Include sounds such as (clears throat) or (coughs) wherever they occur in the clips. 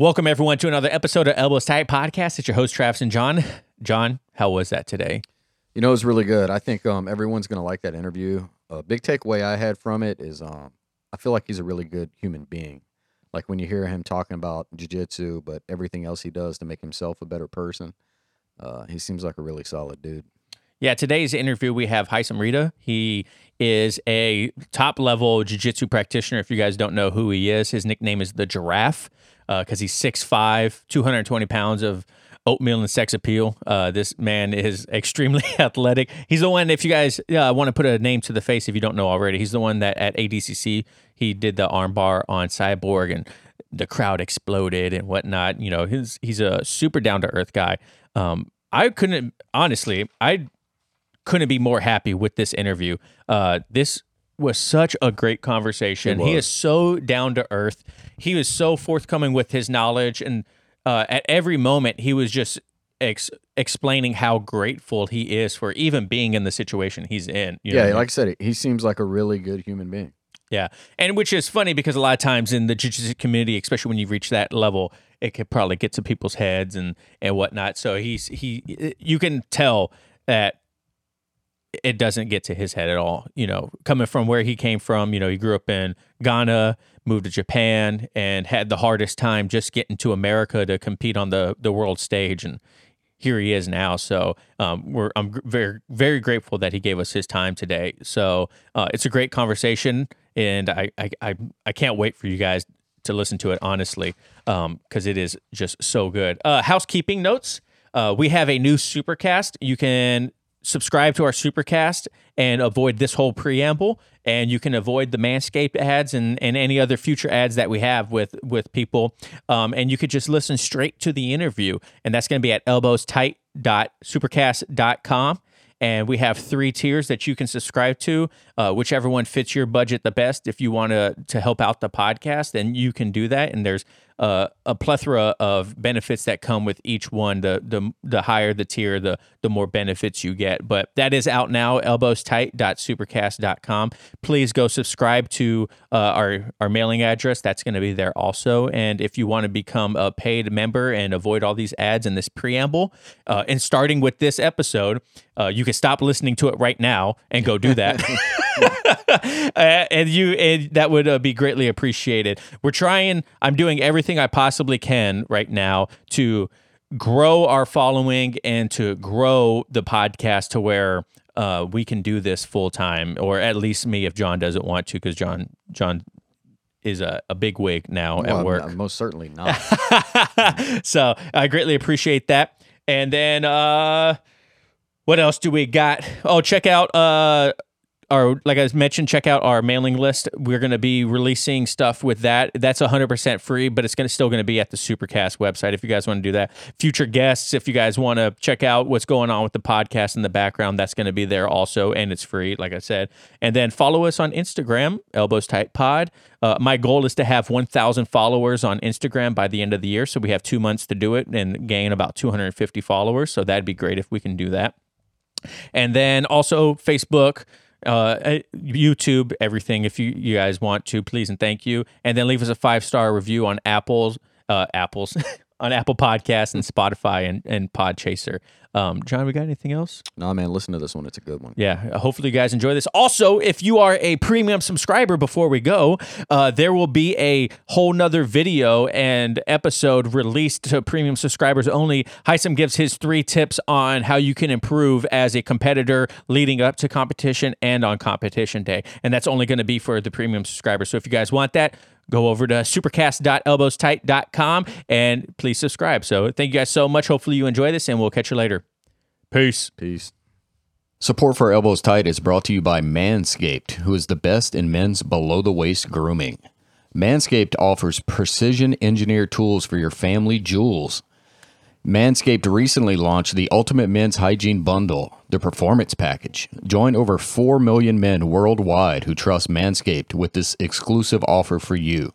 Welcome everyone to another episode of Elbows Tight Podcast. It's your host Travis and John. John, how was that today? You know, it was really good. I think um, everyone's going to like that interview. A big takeaway I had from it is um, I feel like he's a really good human being. Like when you hear him talking about jujitsu, but everything else he does to make himself a better person, uh, he seems like a really solid dude. Yeah, today's interview we have Haisam Rida. He is a top level jiu-jitsu practitioner. If you guys don't know who he is, his nickname is the Giraffe because uh, he's 6'5", 220 pounds of oatmeal and sex appeal. Uh, this man is (laughs) extremely (laughs) athletic. He's the one. If you guys uh, want to put a name to the face, if you don't know already, he's the one that at ADCC he did the armbar on Cyborg and the crowd exploded and whatnot. You know, he's he's a super down to earth guy. Um, I couldn't honestly, I couldn't be more happy with this interview. Uh, this was such a great conversation. He is so down to earth. He was so forthcoming with his knowledge, and uh, at every moment, he was just ex- explaining how grateful he is for even being in the situation he's in. yeah, like I, mean? I said, he seems like a really good human being. Yeah, and which is funny because a lot of times in the jiu-jitsu community, especially when you reach that level, it could probably get to people's heads and and whatnot. So he's he, you can tell that it doesn't get to his head at all. You know, coming from where he came from, you know, he grew up in Ghana, moved to Japan, and had the hardest time just getting to America to compete on the the world stage. And here he is now. So um, we're I'm very very grateful that he gave us his time today. So uh, it's a great conversation, and I, I I I can't wait for you guys to listen to it honestly, because um, it is just so good. Uh, housekeeping notes. Uh, we have a new supercast. You can subscribe to our supercast and avoid this whole preamble and you can avoid the manscaped ads and, and any other future ads that we have with with people. Um, and you could just listen straight to the interview and that's going to be at elbowstight.supercast.com and we have three tiers that you can subscribe to uh, whichever one fits your budget the best. If you want to to help out the podcast then you can do that and there's uh, a plethora of benefits that come with each one. The the the higher the tier, the the more benefits you get. But that is out now. Elbowstight.supercast.com. Please go subscribe to uh, our our mailing address. That's going to be there also. And if you want to become a paid member and avoid all these ads and this preamble, uh, and starting with this episode, uh, you can stop listening to it right now and go do that. (laughs) Uh, and you and that would uh, be greatly appreciated. We're trying. I'm doing everything I possibly can right now to grow our following and to grow the podcast to where uh, we can do this full time, or at least me if John doesn't want to, because John John is a, a big wig now well, at work. Most certainly not. (laughs) so I greatly appreciate that. And then uh what else do we got? Oh, check out uh our like I mentioned, check out our mailing list. We're going to be releasing stuff with that. That's 100% free, but it's going to still going to be at the Supercast website if you guys want to do that. Future guests, if you guys want to check out what's going on with the podcast in the background, that's going to be there also, and it's free, like I said. And then follow us on Instagram, Elbows Tight Pod. Uh, my goal is to have 1,000 followers on Instagram by the end of the year, so we have two months to do it and gain about 250 followers. So that'd be great if we can do that. And then also Facebook uh, eh, YouTube, everything. If you, you guys want to, please and thank you. And then leave us a five star review on Apple's, uh, Apple's, (laughs) on Apple Podcasts and Spotify and, and Podchaser. Um, John, we got anything else? No, man, listen to this one. It's a good one. Yeah. Hopefully, you guys enjoy this. Also, if you are a premium subscriber, before we go, uh, there will be a whole nother video and episode released to premium subscribers only. Haisam gives his three tips on how you can improve as a competitor leading up to competition and on competition day. And that's only going to be for the premium subscribers. So if you guys want that, go over to supercast.elbowstight.com and please subscribe. So thank you guys so much. Hopefully you enjoy this and we'll catch you later. Peace. Peace. Support for Elbows Tight is brought to you by Manscaped, who is the best in men's below the waist grooming. Manscaped offers precision engineered tools for your family jewels. Manscaped recently launched the Ultimate Men's Hygiene Bundle, the Performance Package. Join over 4 million men worldwide who trust Manscaped with this exclusive offer for you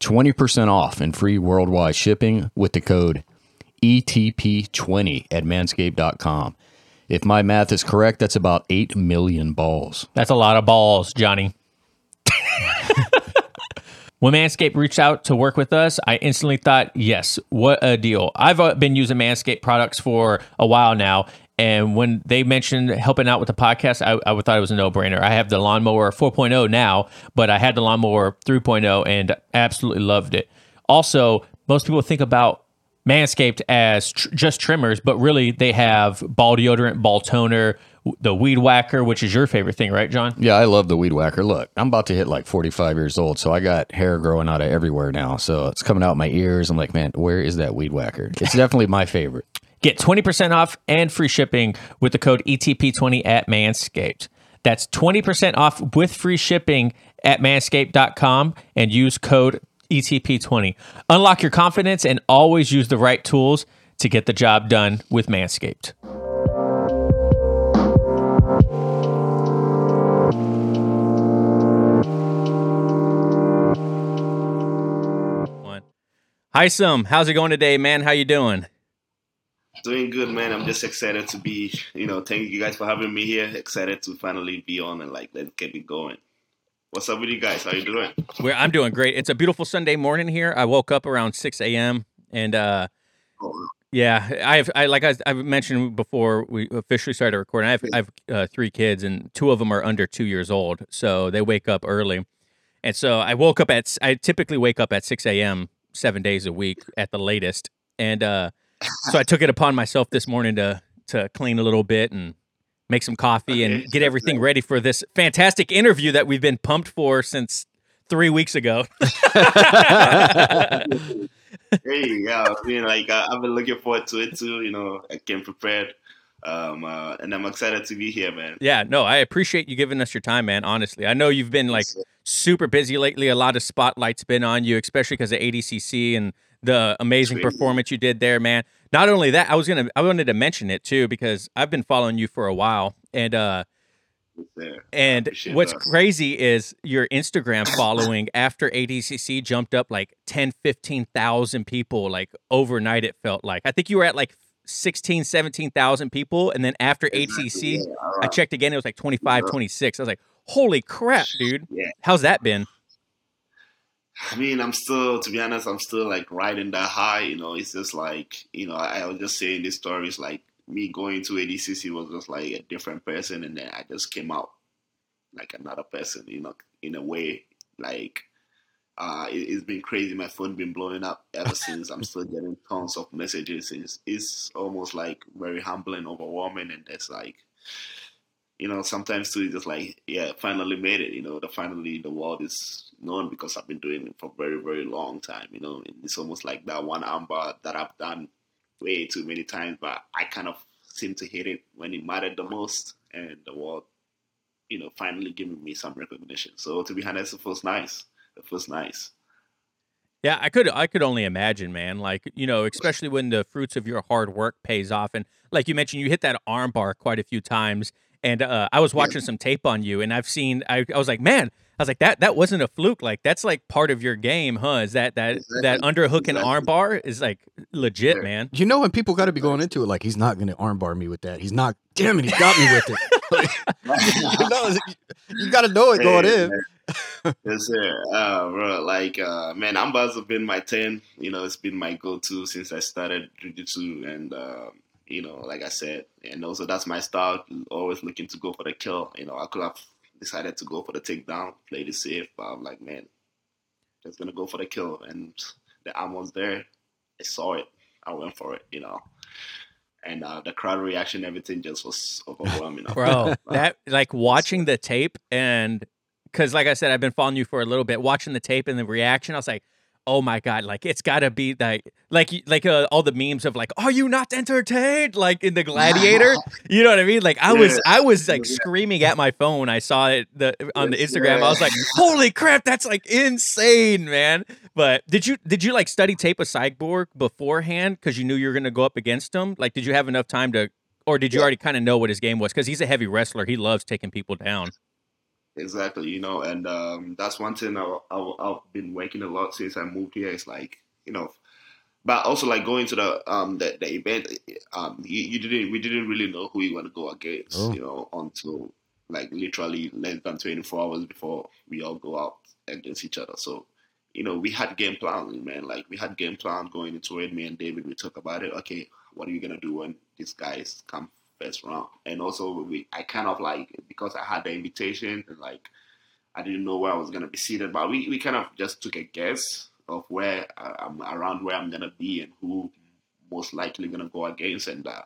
20% off and free worldwide shipping with the code ETP20 at manscaped.com. If my math is correct, that's about 8 million balls. That's a lot of balls, Johnny. (laughs) When Manscaped reached out to work with us, I instantly thought, yes, what a deal. I've uh, been using Manscaped products for a while now. And when they mentioned helping out with the podcast, I, I thought it was a no brainer. I have the lawnmower 4.0 now, but I had the lawnmower 3.0 and absolutely loved it. Also, most people think about Manscaped as tr- just trimmers, but really they have ball deodorant, ball toner, the weed whacker, which is your favorite thing, right, John? Yeah, I love the weed whacker. Look, I'm about to hit like 45 years old, so I got hair growing out of everywhere now. So it's coming out my ears. I'm like, man, where is that weed whacker? It's (laughs) definitely my favorite. Get 20% off and free shipping with the code ETP20 at Manscaped. That's 20% off with free shipping at manscaped.com and use code ETP20. Unlock your confidence and always use the right tools to get the job done with Manscaped. Haisam. How's it going today, man? How you doing? Doing good, man. I'm just excited to be, you know, thank you guys for having me here. Excited to finally be on and like let's get it going. What's up with you guys? How you doing? Where I'm doing great. It's a beautiful Sunday morning here. I woke up around 6 a.m. and uh, Oh, yeah, I have I like I, I've mentioned before we officially started recording. I have I have uh, three kids and two of them are under two years old, so they wake up early. And so I woke up at I typically wake up at 6 a.m. seven days a week at the latest, and uh, (laughs) so I took it upon myself this morning to to clean a little bit and make some coffee and get everything ready for this fantastic interview that we've been pumped for since three weeks ago. (laughs) hey, yeah, I mean, like uh, I've been looking forward to it too. You know, I came prepared, um, uh, and I'm excited to be here, man. Yeah, no, I appreciate you giving us your time, man. Honestly, I know you've been like super busy lately. A lot of spotlight's been on you, especially because of ADCC and the amazing performance you did there, man. Not only that, I was gonna, I wanted to mention it too because I've been following you for a while, and uh, and what's crazy is your Instagram following after ADCC jumped up like 10, 15,000 people like overnight. It felt like I think you were at like 16, 17,000 people, and then after Exactly, ADCC. yeah, I checked again. It was like 25, Yeah. 26. I was like, holy crap, dude. Yeah. How's that been? I mean, I'm still, to be honest, I'm still like riding that high. You know, it's just like, you know, I, I was just saying these stories like me going to ADCC was just like a different person, and then I just came out like another person. You know, in a way, like uh, it, it's been crazy. My phone been blowing up ever since. I'm still getting tons of messages. It's, it's almost like very humbling, overwhelming, and it's like you know, sometimes too, it's just like, yeah, finally made it. You know, the finally the world is known because I've been doing it for very, very long time. You know, it's almost like that one armbar that I've done way too many times, but I kind of seem to hit it when it mattered the most, and the world, you know, finally giving me some recognition. So to be honest, it feels nice. It was nice. Yeah, I could I could only imagine, man. Like, you know, especially when the fruits of your hard work pays off. And like you mentioned, you hit that arm bar quite a few times. And uh, I was watching some tape on you and I've seen I, I was like, man, I was like, that that wasn't a fluke. Like that's like part of your game, huh? Is that that that Exactly. underhook and Exactly. arm bar is like legit, Yeah. man. You know, when people got to be going into it, like he's not going to armbar me with that. He's not. Damn it, he's got me with it. (laughs) you know, you got to know it going Hey, in. man. yes, sir. Uh, bro, like, uh, man, Armbars have been my 10. You know, it's been my go to since I started Jiu Jitsu. And, uh, you know, like I said, and also that's my style, always looking to go for the kill. You know, I could have decided to go for the takedown, play it safe, but I'm like, man, just to go for the kill. And the arm was there. I saw it. I went for it, you know. And uh, the crowd reaction, everything just was overwhelming. bro (laughs) that like watching the tape and because like i said i've been following you for a little bit watching the tape and the reaction i was like oh my god like it's gotta be like like like uh, all the memes of like are you not entertained like in the (laughs) gladiator you know what i mean like i was Yeah. i was like screaming at my phone i saw it the on the instagram i was like holy crap that's like insane man but did you did you like study tape of cyborg beforehand because you knew you were gonna go up against him like did you have enough time to or did you Yeah. already kind of know what his game was? Because he's a heavy wrestler. He loves taking people down. Exactly, you know, and um, that's one thing I, I've been working a lot since I moved here. It's like, you know, but also like going to the um the, the event, um, you, you didn't we didn't really know who you want to go against, Oh. you know, until like literally less than twenty four hours before we all go out against each other. So you know, we had game plan, man. Like we had game plan going into it. Me and David, we talk about it. Okay, what are you gonna do when these guys come first round? And also, we I kind of like because I had the invitation and like I didn't know where I was gonna be seated, but we, we kind of just took a guess of where uh, I'm around where I'm gonna be and who most likely gonna go against, and uh,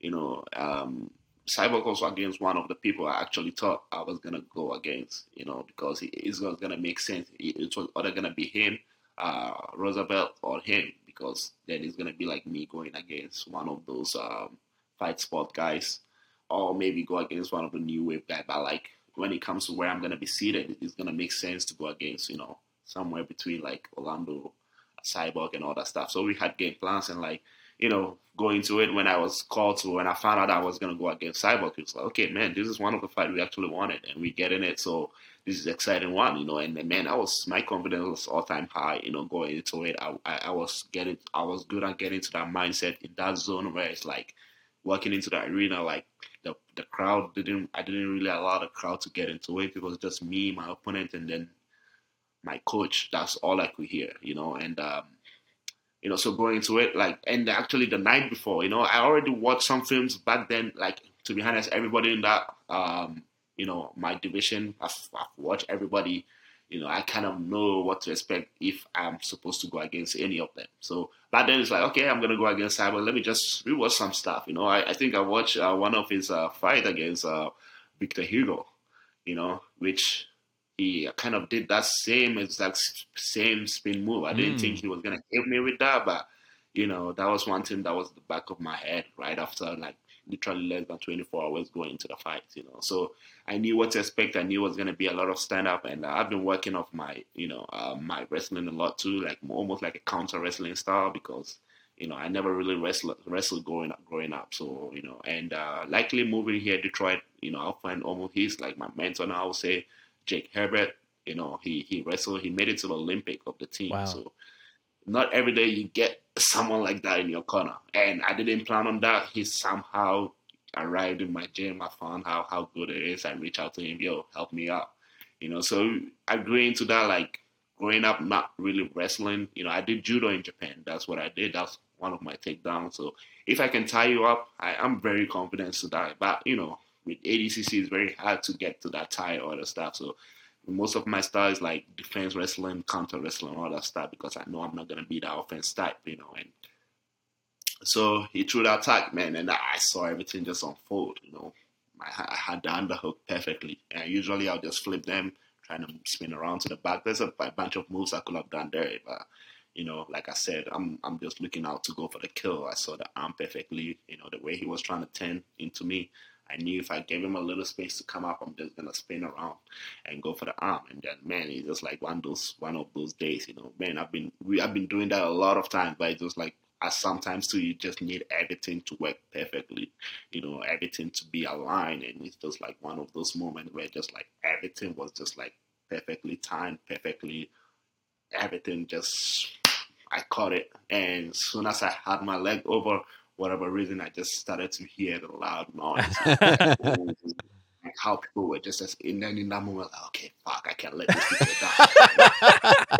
you know, um, Cyborg was against one of the people I actually thought I was gonna go against, you know, because it's not gonna make sense. It was either gonna be him, uh, Roosevelt, or him, because then it's gonna be like me going against one of those um, fight sport guys, or maybe go against one of the new wave guys. But like when it comes to where I'm gonna be seated, it's gonna make sense to go against, you know, somewhere between like Orlando, Cyborg, and all that stuff. So we had game plans and like you know, going to it when I was called to, when I found out I was to go against Cyborg, it was like, okay, man, this is one of the fight we actually wanted, and we get in it. So this is exciting one, you know. And man, I was my confidence was all time high, you know, going into it. I, I, I was getting, I was good at getting to that mindset in that zone where it's like walking into the arena, like the the crowd didn't, I didn't really allow the crowd to get into it. It was just me, my opponent, and then my coach. That's all I could hear, you know, and. um you know, so going into it, like, and actually the night before, you know, I already watched some films back then. Like, to be honest, everybody in that, um, you know, my division, I've, I've watched everybody. You know, I kind of know what to expect if I'm supposed to go against any of them. So back then, it's like, okay, I'm gonna go against Cyborg. Let me just rewatch some stuff. You know, I, I think I watched uh, one of his uh, fight against uh, Victor Hugo. You know, which he kind of did that same exact same spin move. I didn't mm. think he was gonna hit me with that, but you know that was one thing that was the back of my head right after like literally less than 24 hours going into the fight. You know, so I knew what to expect. I knew it was gonna be a lot of stand up, and I've been working off my you know uh, my wrestling a lot too, like almost like a counter wrestling style because you know, I never really wrestled wrestled growing up, growing up. So you know, and uh, likely moving here, Detroit, you know, I'll find almost he's like my mentor now. I would say Jake Herbert. You know, he he wrestled. He made it to the Olympic of the team. Wow. So not every day you get someone like that in your corner. And I didn't plan on that. He somehow arrived in my gym. I found how how good it is. I reached out to him. Yo, help me out. You know, so I agreeing to that, like growing up, not really wrestling. You know, I did judo in Japan. That's what I did. That's one of my takedowns. So if I can tie you up, I, am very confident to that. But you know, with ADCC, it's very hard to get to that tie or other stuff. So most of my style is like defense wrestling, counter wrestling, all that stuff because I know I'm not gonna be that offense type, you know. And so he threw that attack, man, and I saw everything just unfold, you know. I, I had the underhook perfectly, and usually I'll just flip them, trying to spin around to the back. There's a, a bunch of moves I could have done there, but you know, like I said, I'm I'm just looking out to go for the kill. I saw the arm perfectly, you know, the way he was trying to turn into me. I knew if I gave him a little space to come up, I'm just gonna spin around and go for the arm. And then, man, it's just like one of those one of those days, you know. Man, I've been we I've been doing that a lot of times, but it's just like as sometimes too, you just need everything to work perfectly, you know, everything to be aligned. And it's just like one of those moments where just like everything was just like perfectly timed, perfectly, everything just I caught it. And as soon as I had my leg over whatever reason, I just started to hear the loud noise. (laughs) like how people were just as, then in that moment, like, okay, fuck, I can't let this people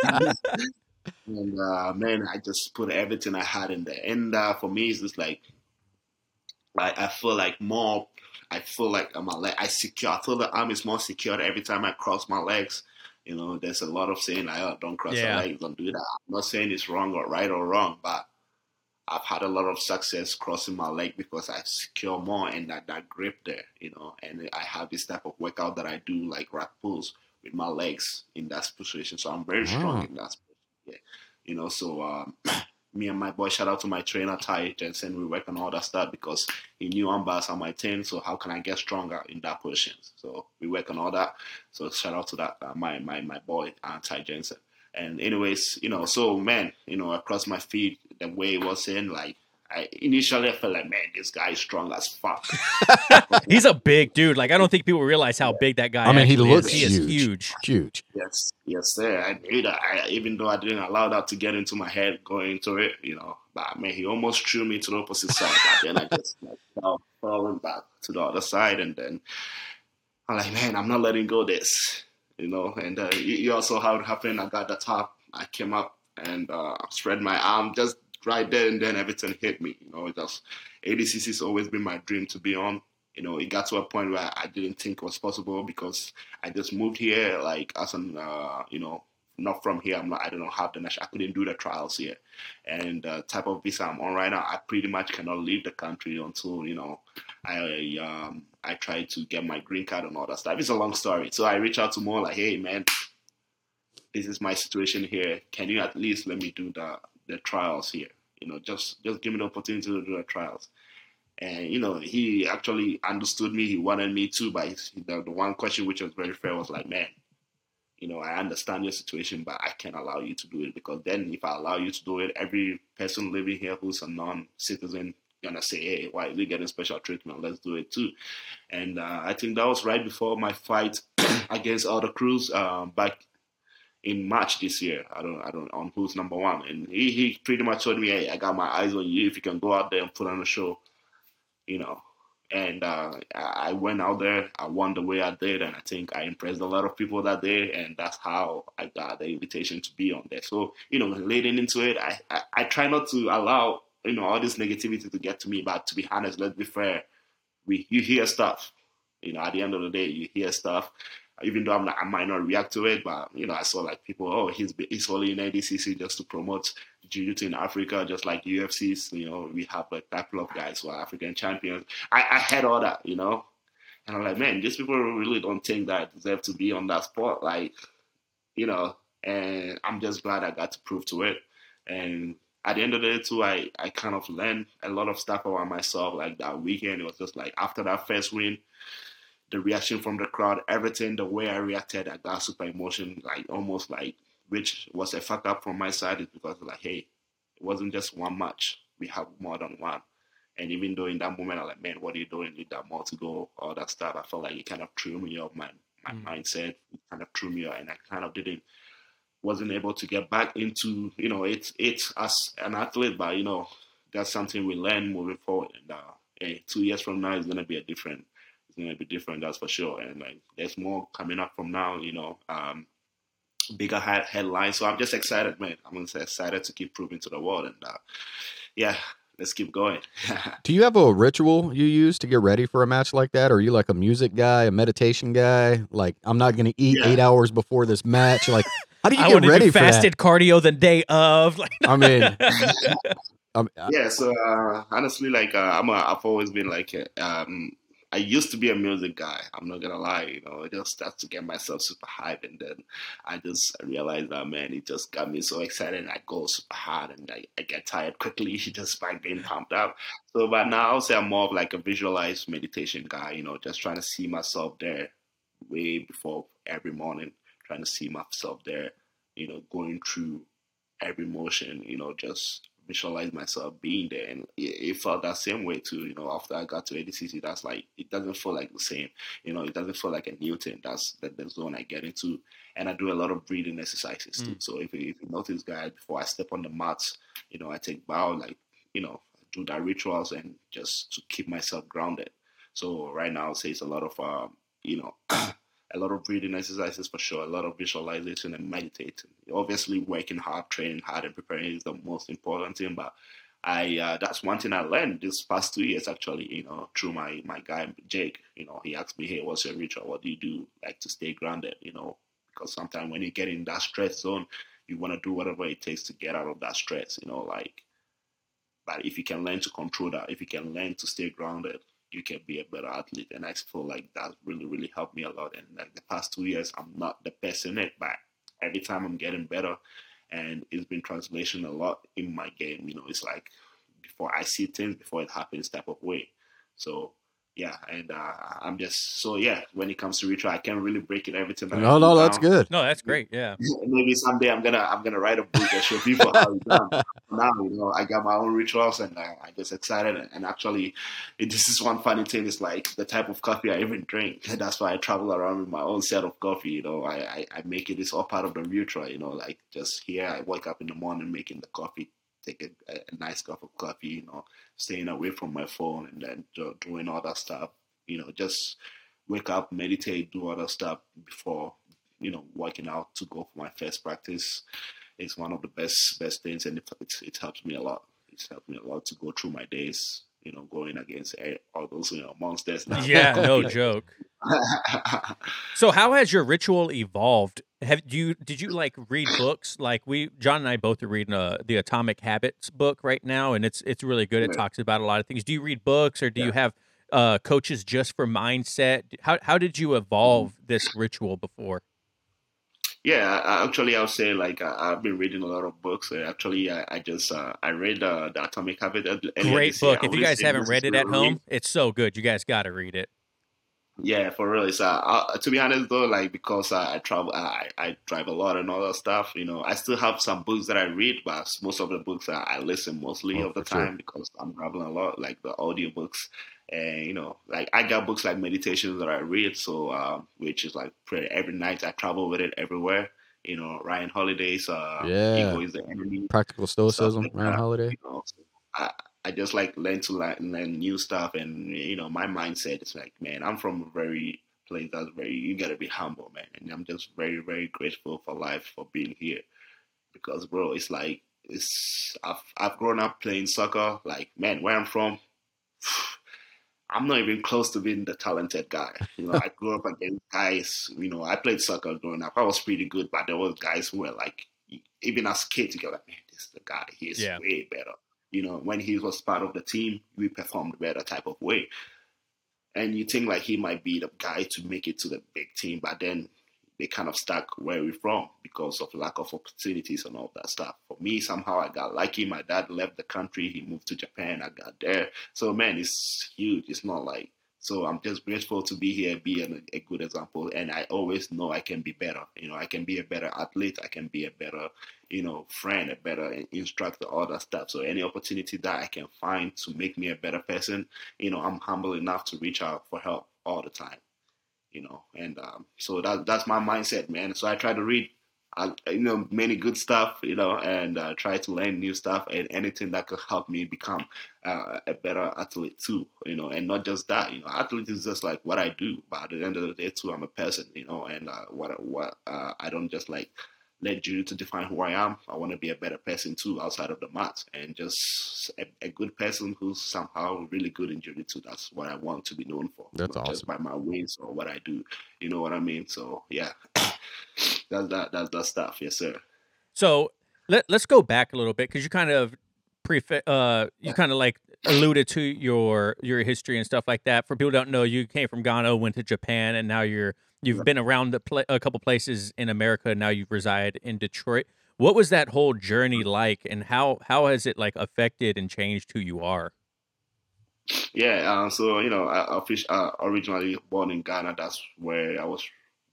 down. (laughs) and uh, man, I just put everything I had in there. And uh, for me, it's just like, I, I feel like more. I feel like my leg, I secure. I feel the arm is more secure every time I cross my legs. You know, there's a lot of saying, "I oh, don't cross yeah. the legs, don't do that." I'm not saying it's wrong or right or wrong, but I've had a lot of success crossing my leg because I secure more and that, that grip there, you know. And I have this type of workout that I do, like rack pulls with my legs in that position. So I'm very strong in that. Position. Yeah, you know. So um, (clears throat) me and my boy, shout out to my trainer Ty Jensen. We work on all that stuff because he knew armbars on my team. So how can I get stronger in that position? So we work on all that. So shout out to that uh, my my my boy uh, Ty Jensen. And anyways, you know, so man, you know, across my feet, the way it was in, like I initially I felt like, man, this guy is strong as fuck. (laughs) He's a big dude. Like I don't think people realize how big that guy. I mean, he looks is. He is huge, huge. Yes, yes, sir. I knew that. I, even though I didn't allow that to get into my head going into it, you know. But man, he almost threw me to the opposite side. But then I just like (laughs) fell, falling back to the other side, and then I'm like, man, I'm not letting go this you know. And uh, you, also how it happened. I got the top I came up and uh, spread my arm just right there and then everything hit me. You know, just ADCC has always been my dream to be on. You know, it got to a point where I didn't think it was possible because I just moved here, like as an, uh, you know, not from here. I'm not, I don't have the national. I couldn't do the trials here, and the type of visa I'm on right now, I pretty much cannot leave the country until you know I um I try to get my green card and all that stuff. It's a long story. So I reach out to Mo like, hey man, this is my situation here. Can you at least let me do the the trials here? You know, just just give me the opportunity to do the trials. And you know, he actually understood me. He wanted me to, but the, the one question which was very fair was like, man, you know, I understand your situation, but I can't allow you to do it because then if I allow you to do it, every person living here who's a non-citizen gonna say, hey, why are we getting special treatment? Let's do it too. And uh, I think that was right before my fight (clears throat) against Elder Cruz um, back in March this year. I don't, I don't, on who's number one. And he, he pretty much told me, hey, I got my eyes on you. If you can go out there and put on a show, you know. And uh, I went out there. I won the way I did, and I think I impressed a lot of people that day. And that's how I got the invitation to be on there. So you know, leading into it, I, I, I try not to allow you know all this negativity to get to me. But to be honest, let's be fair. We you hear stuff. You know, at the end of the day, you hear stuff, even though I'm not, I might not react to it, but you know, I saw like people, oh, he's he's only in ADCC just to promote jiu-jitsu in Africa, just like UFCs. You know, we have a couple of guys who are African champions. I, I had all that, you know, and I'm like, man, these people really don't think that I deserve to be on that spot, like, you know. And I'm just glad I got to prove to it. And at the end of the day, too, I I kind of learned a lot of stuff about myself. Like that weekend, it was just like after that first win the reaction from the crowd, everything, the way I reacted, I got super emotional, like almost like which was a fuck up from my side is because like, hey, it wasn't just one match. We have more than one. And even though in that moment I'm like, man, what are you doing? You got more to go, all that stuff. I felt like it kind of threw me off my my mm. mindset. It kind of threw me off and I kind of didn't wasn't able to get back into, you know, it's it's as an athlete, but you know, that's something we learn moving forward. And uh, hey, two years from now is gonna be a different it's gonna be different, that's for sure. And like there's more coming up from now, you know, um, bigger head- headlines. So I'm just excited, man. I'm just excited to keep proving to the world, and uh, yeah, let's keep going. (laughs) Do you have a ritual you use to get ready for a match like that? Or are you like a music guy, a meditation guy? Like I'm not gonna eat yeah. eight hours before this match. Like how do you (laughs) I get ready for fasted that? cardio the day of? Like, I mean. (laughs) Um, yeah, so uh, honestly, like uh, I'm, a, I've always been like um, I used to be a music guy. I'm not gonna lie, you know, it just starts to get myself super hype, and then I just realized that man, it just got me so excited. I go super hard, and I, I get tired quickly (laughs) just by being pumped up. So, but now I'll say I'm more of like a visualized meditation guy, you know, just trying to see myself there way before every morning, trying to see myself there, you know, going through every motion, you know, just visualize myself being there, and it, it, felt that same way too. You know, after I got to ADCC, that's like it doesn't feel like the same. You know, it doesn't feel like a new thing. That's the, the zone I get into, and I do a lot of breathing exercises too. Mm. So if, if you notice, guys, before I step on the mats, you know, I take bow, like you know, do that rituals and just to keep myself grounded. So right now, I'll say it's a lot of um, you know. (clears throat) a lot of breathing exercises for sure, a lot of visualization and meditating. Obviously, working hard, training hard, and preparing is the most important thing. But I uh, that's one thing I learned this past two years actually. You know, through my my guy Jake. You know, he asked me, "Hey, what's your ritual? What do you do like to stay grounded?" You know, because sometimes when you get in that stress zone, you want to do whatever it takes to get out of that stress. You know, like. But if you can learn to control that, if you can learn to stay grounded, you can be a better athlete. And I feel like that really, really helped me a lot. And like the past two years, I'm not the best in it, but every time I'm getting better. And it's been translation a lot in my game. You know, it's like before I see things before it happens type of way. So yeah, and uh, I'm just so yeah. When it comes to retry, I can't really break it everything. That no, no, that's good. No, that's great. Yeah. (laughs) Maybe someday I'm gonna I'm gonna write a book and show people how it's done. (laughs) now, you know, I got my own rituals, and uh, I just excited. And actually, it, this is one funny thing. It's like the type of coffee I even drink. (laughs) That's why I travel around with my own set of coffee. You know, I I, I make it. It's all part of the ritual. You know, like just here, I wake up in the morning making the coffee take a, a, nice cup of coffee, you know, staying away from my phone and then doing all that stuff. You know, just wake up, meditate, do other stuff before, you know, working out to go for my first practice. it's one of the best best things, and it, it, it helps me a lot. It's helped me a lot to go through my days, you know, going against all those you know monsters. Now. Yeah, (laughs) no joke. (laughs) so, how has your ritual evolved? Have you did you like read books? Like we, John and I both are reading uh, the Atomic Habits book right now, and it's it's really good. It talks about a lot of things. Do you read books, or do yeah. you have uh, coaches just for mindset? How how did you evolve this ritual before? Yeah, actually, I'll say like I, have been reading a lot of books. Actually, I, I just uh, I read uh, the Atomic Habit. Great book. If you guys haven't read it at home, it's so good. You guys got to read it. Yeah, for real. So, uh, to be honest though, like because I, I travel, I, I drive a lot and all that stuff. You know, I still have some books that I read, but most of the books I, I listen mostly oh, of the time sure. because I'm traveling a lot, like the audio books and you know like i got books like meditations that i read so um, which is like prayer every night i travel with it everywhere. You know ryan holiday's uh yeah. Is the enemy. Practical stoicism like ryan holiday. you know, so I, I just like learn to learn, learn new stuff and you know my mindset is like man i'm from a very place that's very you gotta be humble man. And i'm just very very grateful for life for being here. Because bro it's like it's I've I've grown up playing soccer. Like man where I'm from (sighs) I'm not even close to being the talented guy. You know, I grew up against guys. You know, I played soccer growing up. I was pretty good, but there were guys who were like, even as kids, you go like, man, this is the guy. He's yeah. way better. You know, when he was part of the team, we performed better type of way. And you think like he might be the guy to make it to the big team, but then they kind of stuck where we're from because of lack of opportunities and all that stuff. For me, somehow I got lucky. My dad left the country. He moved to Japan. I got there. So, man, it's huge. It's not like, so I'm just grateful to be here, be a, a good example. And I always know I can be better. You know, I can be a better athlete. I can be a better, you know, friend, a better instructor, all that stuff. So any opportunity that I can find to make me a better person, you know, I'm humble enough to reach out for help all the time you know. And um, so that that's my mindset, man. So I try to read, uh, you know, many good stuff, you know, and uh, try to learn new stuff and anything that could help me become uh, a better athlete too, you know. And not just that, you know, athlete is just like what I do, but at the end of the day, too, I'm a person, you know, and uh, what what uh, I don't just like let you to define who I am. I want to be a better person too outside of the mat and just a, a, good person who's somehow really good in jiu-jitsu. That's what I want to be known for. That's awesome. Just by my wins or what I do. You know what I mean? So yeah, (coughs) that's that. That's that stuff. Yes, sir. So let let's go back a little bit because you kind of pre uh you kind of like alluded to your your history and stuff like that. For people don't know, you came from Ghana, went to Japan, and now you're You've been around pl- a couple places in America. And now you reside in Detroit. What was that whole journey like, and how how has it like affected and changed who you are? Yeah, uh, so you know, I, I uh, originally born in Ghana. That's where I was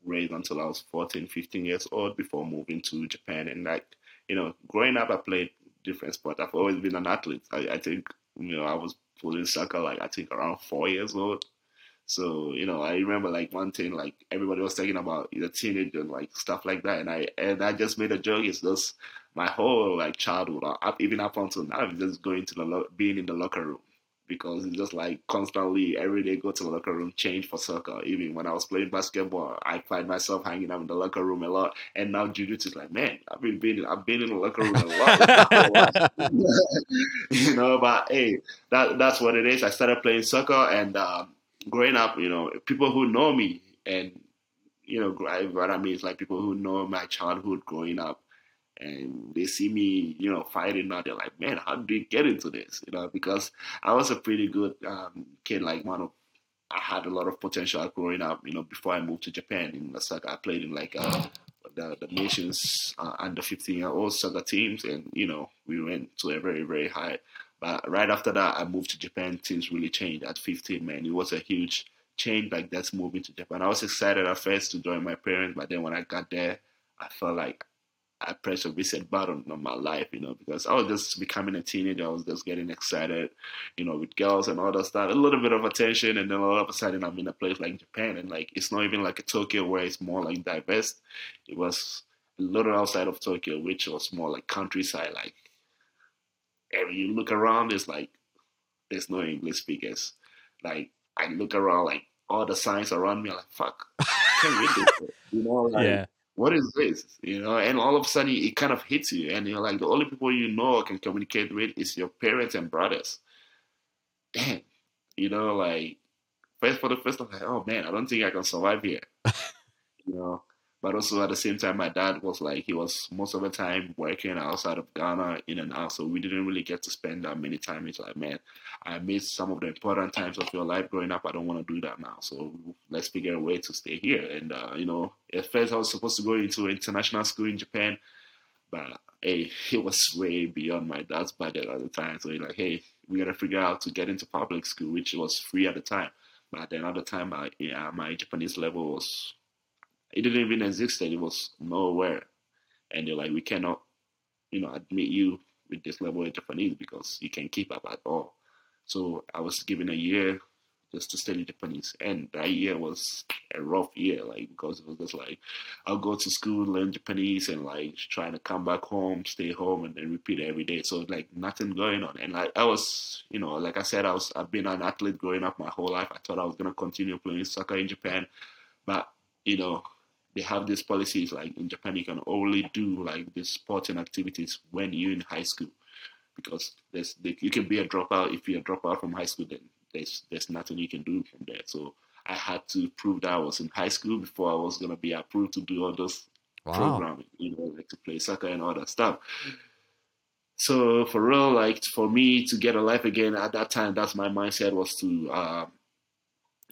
raised until I was 14, 15 years old before moving to Japan. And like, you know, growing up, I played different sports. I've always been an athlete. I, I think, you know, I was playing soccer like I think around four years old. So you know, I remember like one thing, like everybody was talking about the teenage and like stuff like that, and I and I just made a joke. It's just my whole like childhood, up, even up until now, just going to the lo- being in the locker room because it's just like constantly every day go to the locker room, change for soccer. Even when I was playing basketball, I find myself hanging out in the locker room a lot. And now jiu-jitsu is like, man, I've been being I've been in the locker room a lot. (laughs) (laughs) you know, but hey, that that's what it is. I started playing soccer and. Um, growing up, you know, people who know me and you know what I mean is like people who know my childhood growing up and they see me, you know, fighting now. They're like, man, how did you get into this? You know, because I was a pretty good um, kid. Like one of, I had a lot of potential growing up. You know, before I moved to Japan in Osaka, I played in like uh, the the nation's uh, under 15 year old soccer teams, and you know, we went to a very very high but right after that, I moved to Japan. Things really changed at 15, man. It was a huge change, like that's moving to Japan. I was excited at first to join my parents, but then when I got there, I felt like I pressed a reset button on my life, you know, because I was just becoming a teenager. I was just getting excited, you know, with girls and all that stuff. A little bit of attention, and then all of a sudden I'm in a place like Japan, and like it's not even like a Tokyo where it's more like diverse. It was a little outside of Tokyo, which was more like countryside, like and you look around, it's like there's no English speakers. Like I look around, like all the signs around me, I'm like fuck, I can't read this. (laughs) You know, like, yeah. what is this? You know, and all of a sudden it kind of hits you, and you're like, the only people you know can communicate with is your parents and brothers. Damn, you know, like first for the first time, like, oh man, I don't think I can survive here. (laughs) you know, but also at the same time, my dad was like, he was most of the time working outside of Ghana, in and out. So we didn't really get to spend that many time. It's like, man, I missed some of the important times of your life growing up. I don't want to do that now. So let's figure a way to stay here. And, uh, you know, at first I was supposed to go into international school in Japan, but hey, (laughs) it was way beyond my dad's budget at the time. So he's like, hey, we got to figure out to get into public school, which was free at the time. But then at the time, yeah, my Japanese level was it didn't even exist and it was nowhere. And they're like, we cannot, you know, admit you with this level of Japanese because you can't keep up at all. So I was given a year just to study Japanese. And that year was a rough year, like because it was just like I'll go to school, learn Japanese, and like trying to come back home, stay home, and then repeat every day. So like nothing going on. And like I was, you know, like I said, I was I've been an athlete growing up my whole life. I thought I was gonna continue playing soccer in Japan, but you know, they have these policies like in Japan you can only do like these sporting activities when you're in high school. Because there's they, you can be a dropout if you're a dropout from high school then there's there's nothing you can do from there. So I had to prove that I was in high school before I was gonna be approved to do all those wow. programming you know like to play soccer and all that stuff. So for real like for me to get a life again at that time that's my mindset was to um,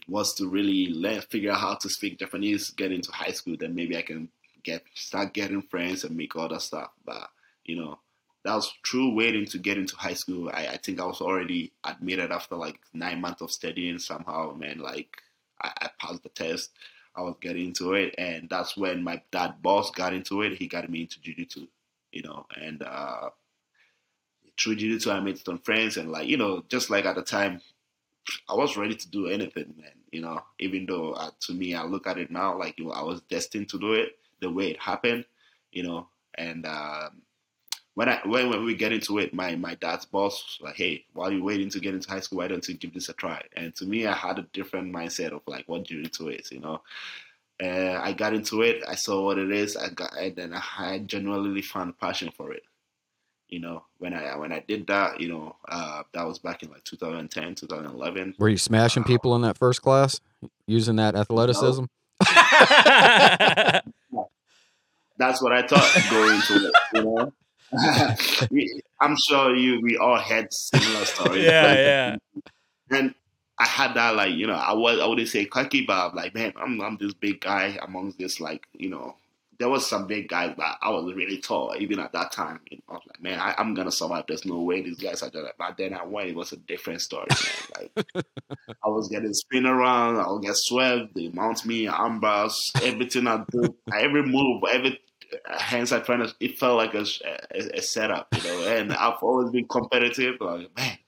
was to really learn, figure out how to speak Japanese, get into high school, then maybe I can get start getting friends and make other stuff. But you know, that was true waiting to get into high school. I, I think I was already admitted after like nine months of studying somehow, man. Like I, I passed the test. I was getting into it, and that's when my dad boss got into it. He got me into jiu-jitsu, you know, and uh, through jiu-jitsu I made some friends, and like you know, just like at the time, I was ready to do anything, man. You know, even though uh, to me, I look at it now like you know, I was destined to do it the way it happened. You know, and um, when I when, when we get into it, my my dad's boss was like, "Hey, while you're waiting to get into high school, why don't you give this a try?" And to me, I had a different mindset of like what jiu-jitsu is. You know, uh, I got into it. I saw what it is. I got, and then I genuinely found passion for it you know when i when i did that you know uh, that was back in like 2010 2011 were you smashing uh, people in that first class? Using that athleticism? (laughs) That's what i thought going to you know? (laughs) I'm sure you we all had similar stories. Yeah yeah. And I had that like you know I was I wouldn't say cocky but I'm like man I'm I'm this big guy amongst this like you know there was some big guys, but I was really tall even at that time. You know, I was like, man, I, am gonna survive. There's no way these guys are gonna. But then I went. It was a different story. Man. (laughs) Like I was getting spin around. I would get swept. They mount me, arm bars, everything I do, every move, every uh, hands I trying to. It felt like a, a, a setup, you know. And I've always been competitive. Like man,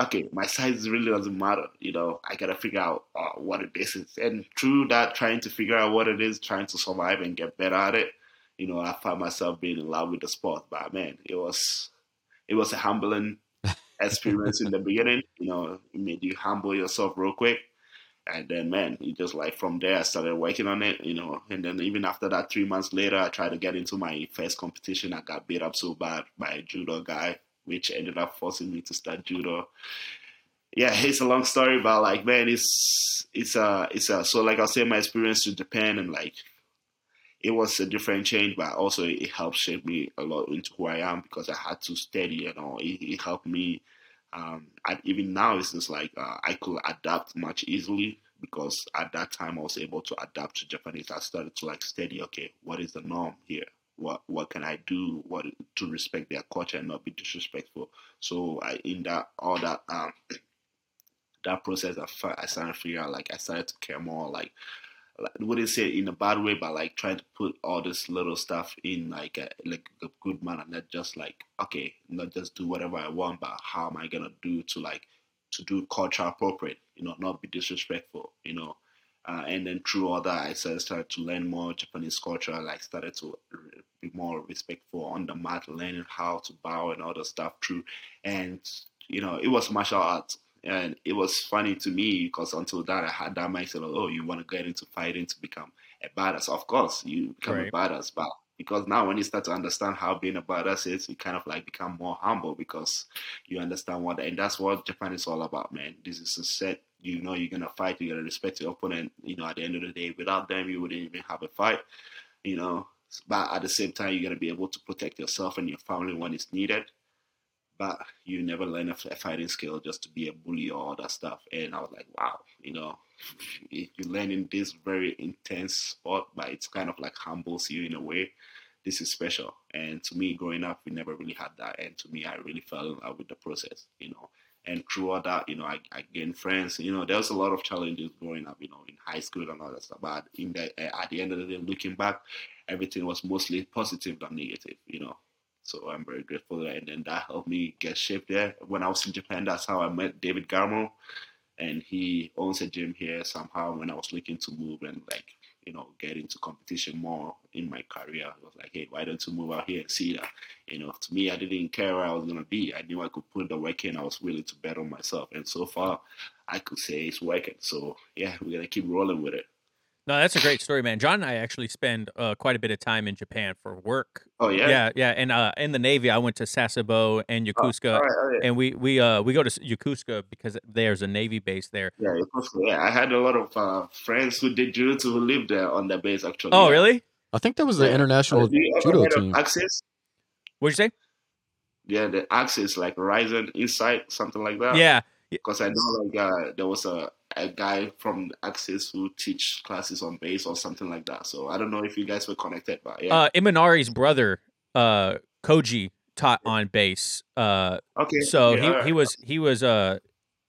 okay, my size really doesn't matter. You know, I gotta figure out uh, what it is. And through that, trying to figure out what it is, trying to survive and get better at it, you know, I found myself being in love with the sport. But man, it was it was a humbling (laughs) experience in the beginning. You know, it made you humble yourself real quick. And then, man, you just like from there, I started working on it, you know. And then even after that, three months later, I tried to get into my first competition. I got beat up so bad by a judo guy which ended up forcing me to start judo. Yeah, (laughs) it's a long story, but like, man, it's it's a it's a so like I'll say my experience to Japan and like it was a different change, but also it helped shape me a lot into who I am because I had to study, you know. It, it helped me. Um, and even now, it's just like uh, I could adapt much easily because at that time I was able to adapt to Japanese. I started to like study. Okay, what is the norm here? What what can I do what to respect their culture and not be disrespectful. So I in that all that um (clears throat) that process I, I started to figure out like I started to care more like like wouldn't say in a bad way, but like trying to put all this little stuff in like a like a good manner, not just like okay, not just do whatever I want, but how am I gonna do to like to do culture appropriate, you know, not be disrespectful, you know. Uh, and then through all that, I started to learn more Japanese culture. Like started to more respectful on the mat, learning how to bow and all the stuff through. And you know, it was martial arts, and it was funny to me because until that I had that mindset of, oh, you want to get into fighting to become a badass. Of course, you become right. a badass, but because now when you start to understand how being a badass is, you kind of like become more humble because you understand what, and that's what Japan is all about, man. This is a set. You know, you're gonna fight. You gotta respect your opponent. You know, at the end of the day, without them, you wouldn't even have a fight. You know, but at the same time, you're gonna be able to protect yourself and your family when it's needed but you never learn a fighting skill just to be a bully or all that stuff. And I was like, wow, you know, (laughs) you're learning this very intense sport, but it's kind of like humbles you in a way. This is special. And to me, growing up, we never really had that. And to me, I really fell in love with the process, you know. And throughout that, you know, I, I gained friends. You know, there was a lot of challenges growing up, you know, in high school and all that stuff. But in the, eh, at the end of the day, looking back, everything was mostly positive than negative, you know. So I'm very grateful. And then that helped me get shaped there. When I was in Japan, that's how I met David Garmo. And he owns a gym here somehow when I was looking to move and like, you know, get into competition more in my career. I was like, hey, why don't you move out here and see that? You know, to me, I didn't care where I was going to be. I knew I could put the work in. I was willing to bet on myself. And so far, I could say it's working. So, yeah, we're going to keep rolling with it. No, that's a great story, man. Jon and I actually spend uh, quite a bit of time in Japan for work. Oh yeah, yeah, yeah. And uh, in the Navy, I went to Sasebo and oh, Yokosuka, oh, and we we uh we go to Yokosuka because there's a Navy base there. Yeah, Yokosuka. Yeah, I had a lot of uh, friends who did judo who lived there on the base actually. Oh, really? I think that was the yeah. international judo team. Axis. What'd you say? Yeah, the Axis like Rising Insight, something like that. Yeah, because I know like uh, there was a a guy from Axis who teach classes on base or something like that. So I don't know if you guys were connected, but yeah. Uh, Imanari's brother, uh, Koji, taught on base. Uh, okay. So he, right. he was he was uh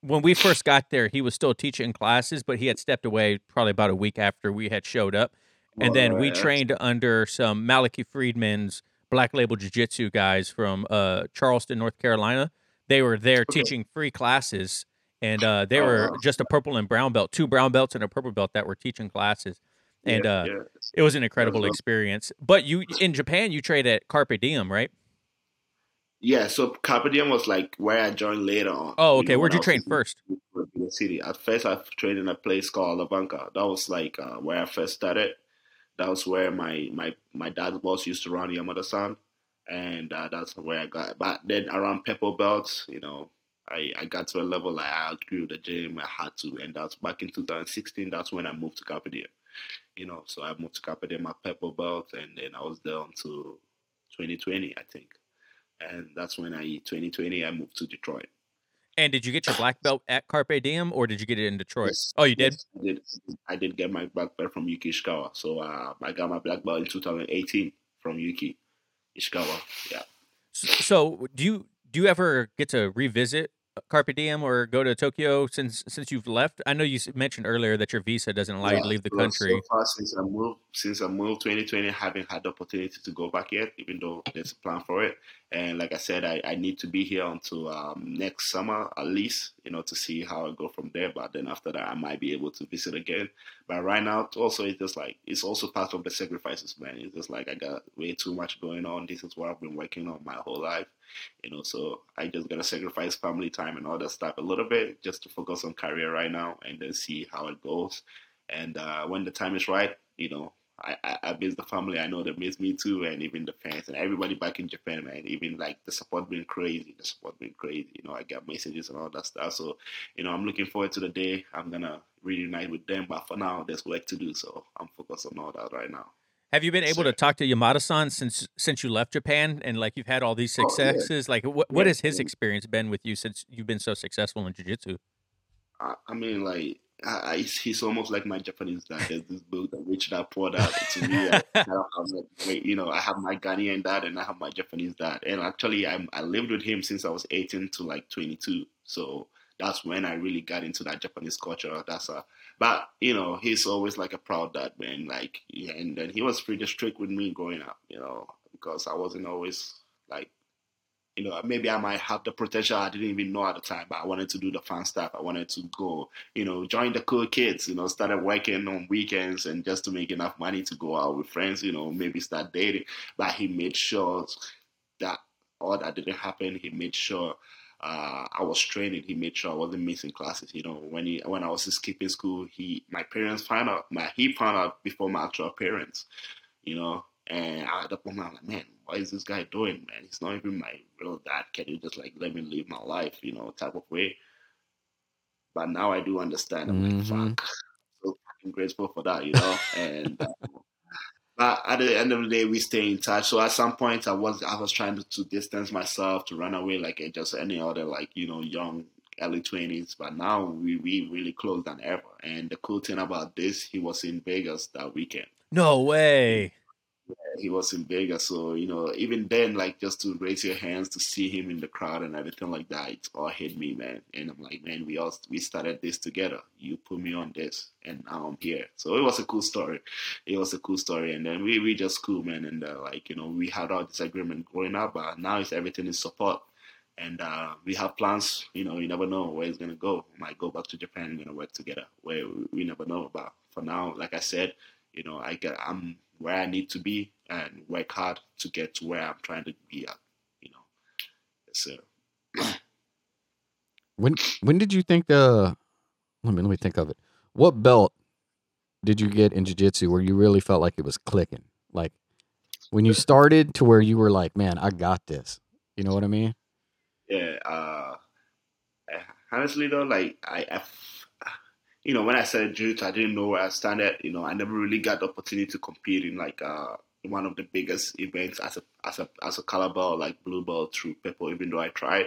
when we first got there, he was still teaching classes, but he had stepped away probably about a week after we had showed up. And then right. we trained under some Maliki Friedman's Black Label Jiu Jitsu guys from uh, Charleston, North Carolina. They were there okay. teaching free classes and uh, they were uh, just a purple and brown belt, two brown belts and a purple belt that were teaching classes, and yeah, uh, yeah. it was an incredible was experience. But you in Japan, you trade at Carpe Diem, right? Yeah, so Carpe Diem was like where I joined later on. Oh, okay. You know, Where'd you train first? The city. At first, I trained in a place called Lavanka. That was like uh, where I first started. That was where my my my dad's boss used to run Yamada-san, and uh, that's where I got. But then around purple belts, you know, I, I got to a level I outgrew the gym. I had to, and that's back in 2016. That's when I moved to Carpe Diem. You know, so I moved to Carpe Diem at Purple Belt, and then I was there until 2020, I think. And that's when I 2020 I moved to Detroit. And did you get your black belt at Carpe Diem, or did you get it in Detroit? Yes, oh, you did? Yes, I did. I did get my black belt from Yuki Ishikawa. So uh, I got my black belt in 2018 from Yuki Ishikawa. Yeah. So, do you do you ever get to revisit Carpe Diem or go to Tokyo since since you've left? I know you mentioned earlier that your visa doesn't allow yeah, you to leave the country. So far since I moved, since I moved 2020, I haven't had the opportunity to go back yet, even though there's a plan for it. And like I said, I, I need to be here until um, next summer at least, you know, to see how I go from there. But then after that, I might be able to visit again. But right now, also, it's just like, it's also part of the sacrifices, man. It's just like I got way too much going on. This is what I've been working on my whole life, you know, so I just got to sacrifice family time and all that stuff a little bit just to focus on career right now and then see how it goes. And uh, when the time is right, you know, I, I, I miss the family. I know they miss me too, and even the fans and everybody back in Japan, man. Even like the support been crazy. The support been crazy. You know, I got messages and all that stuff. So, you know, I'm looking forward to the day I'm gonna reunite with them. But for now, there's work to do. So I'm focused on all that right now. Have you been able to talk to Yamada-san since since you left Japan and like you've had all these successes? Oh, yeah. Like, what what yeah. has his experience been with you since you've been so successful in jiu-jitsu? I, I mean, like I, he's almost like my Japanese dad. There's this book that rich dad poor dad. To me, I, (laughs) I like, wait, you know, I have my Ghanaian dad and I have my Japanese dad. And actually, I, I lived with him since I was 18 to like 22. So that's when I really got into that Japanese culture. That's a, but you know, he's always like a proud dad, man. Like, yeah, and then he was pretty strict with me growing up, you know, because I wasn't always like you know, maybe I might have the potential I didn't even know at the time, but I wanted to do the fun stuff. I wanted to go, you know, join the cool kids, you know, started working on weekends and just to make enough money to go out with friends, you know, maybe start dating. But he made sure that all that didn't happen. He made sure uh, I was training. He made sure I wasn't missing classes. You know, when he when I was skipping school, he my parents found out. My he found out before my actual parents. You know, and at the point I'm like, man, what is this guy doing, man? He's not even my real dad. Can you just like let me live my life, you know, type of way? But now I do understand. I'm mm-hmm. like, fuck, so fucking grateful for that, you know. and uh, but at the end of the day, we stay in touch. So at some point, I was I was trying to, to distance myself, to run away like eh, just any other like you know young early twenties. But now we we really close than ever. And the cool thing about this, he was in Vegas that weekend. No way he was in Vegas. So, you know, even then, like just to raise your hands to see him in the crowd and everything like that, it all hit me, man. And I'm like, man, we all we started this together. You put me on this, and now I'm here. So it was a cool story. It was a cool story, and then we we just cool, man. And uh, like you know, we had our disagreement growing up, but now it's everything is support. And uh, we have plans. You know, you never know where it's gonna go. We might go back to Japan. We're gonna work together. Where we never know. But for now, like I said, you know, I get I'm where I need to be and work hard to get to where I'm trying to be at. You know, so. (clears throat) when when did you think uh let me let me think of it. What belt did you get in jiu-jitsu where you really felt like it was clicking? Like when you started to where you were like, man, I got this. You know what I mean? Yeah. Uh, honestly though, like I, I you know, when I said jiu I didn't know where I started. You know, I never really got the opportunity to compete in like uh, one of the biggest events as a as a as a color belt like blue belt through purple. Even though I tried,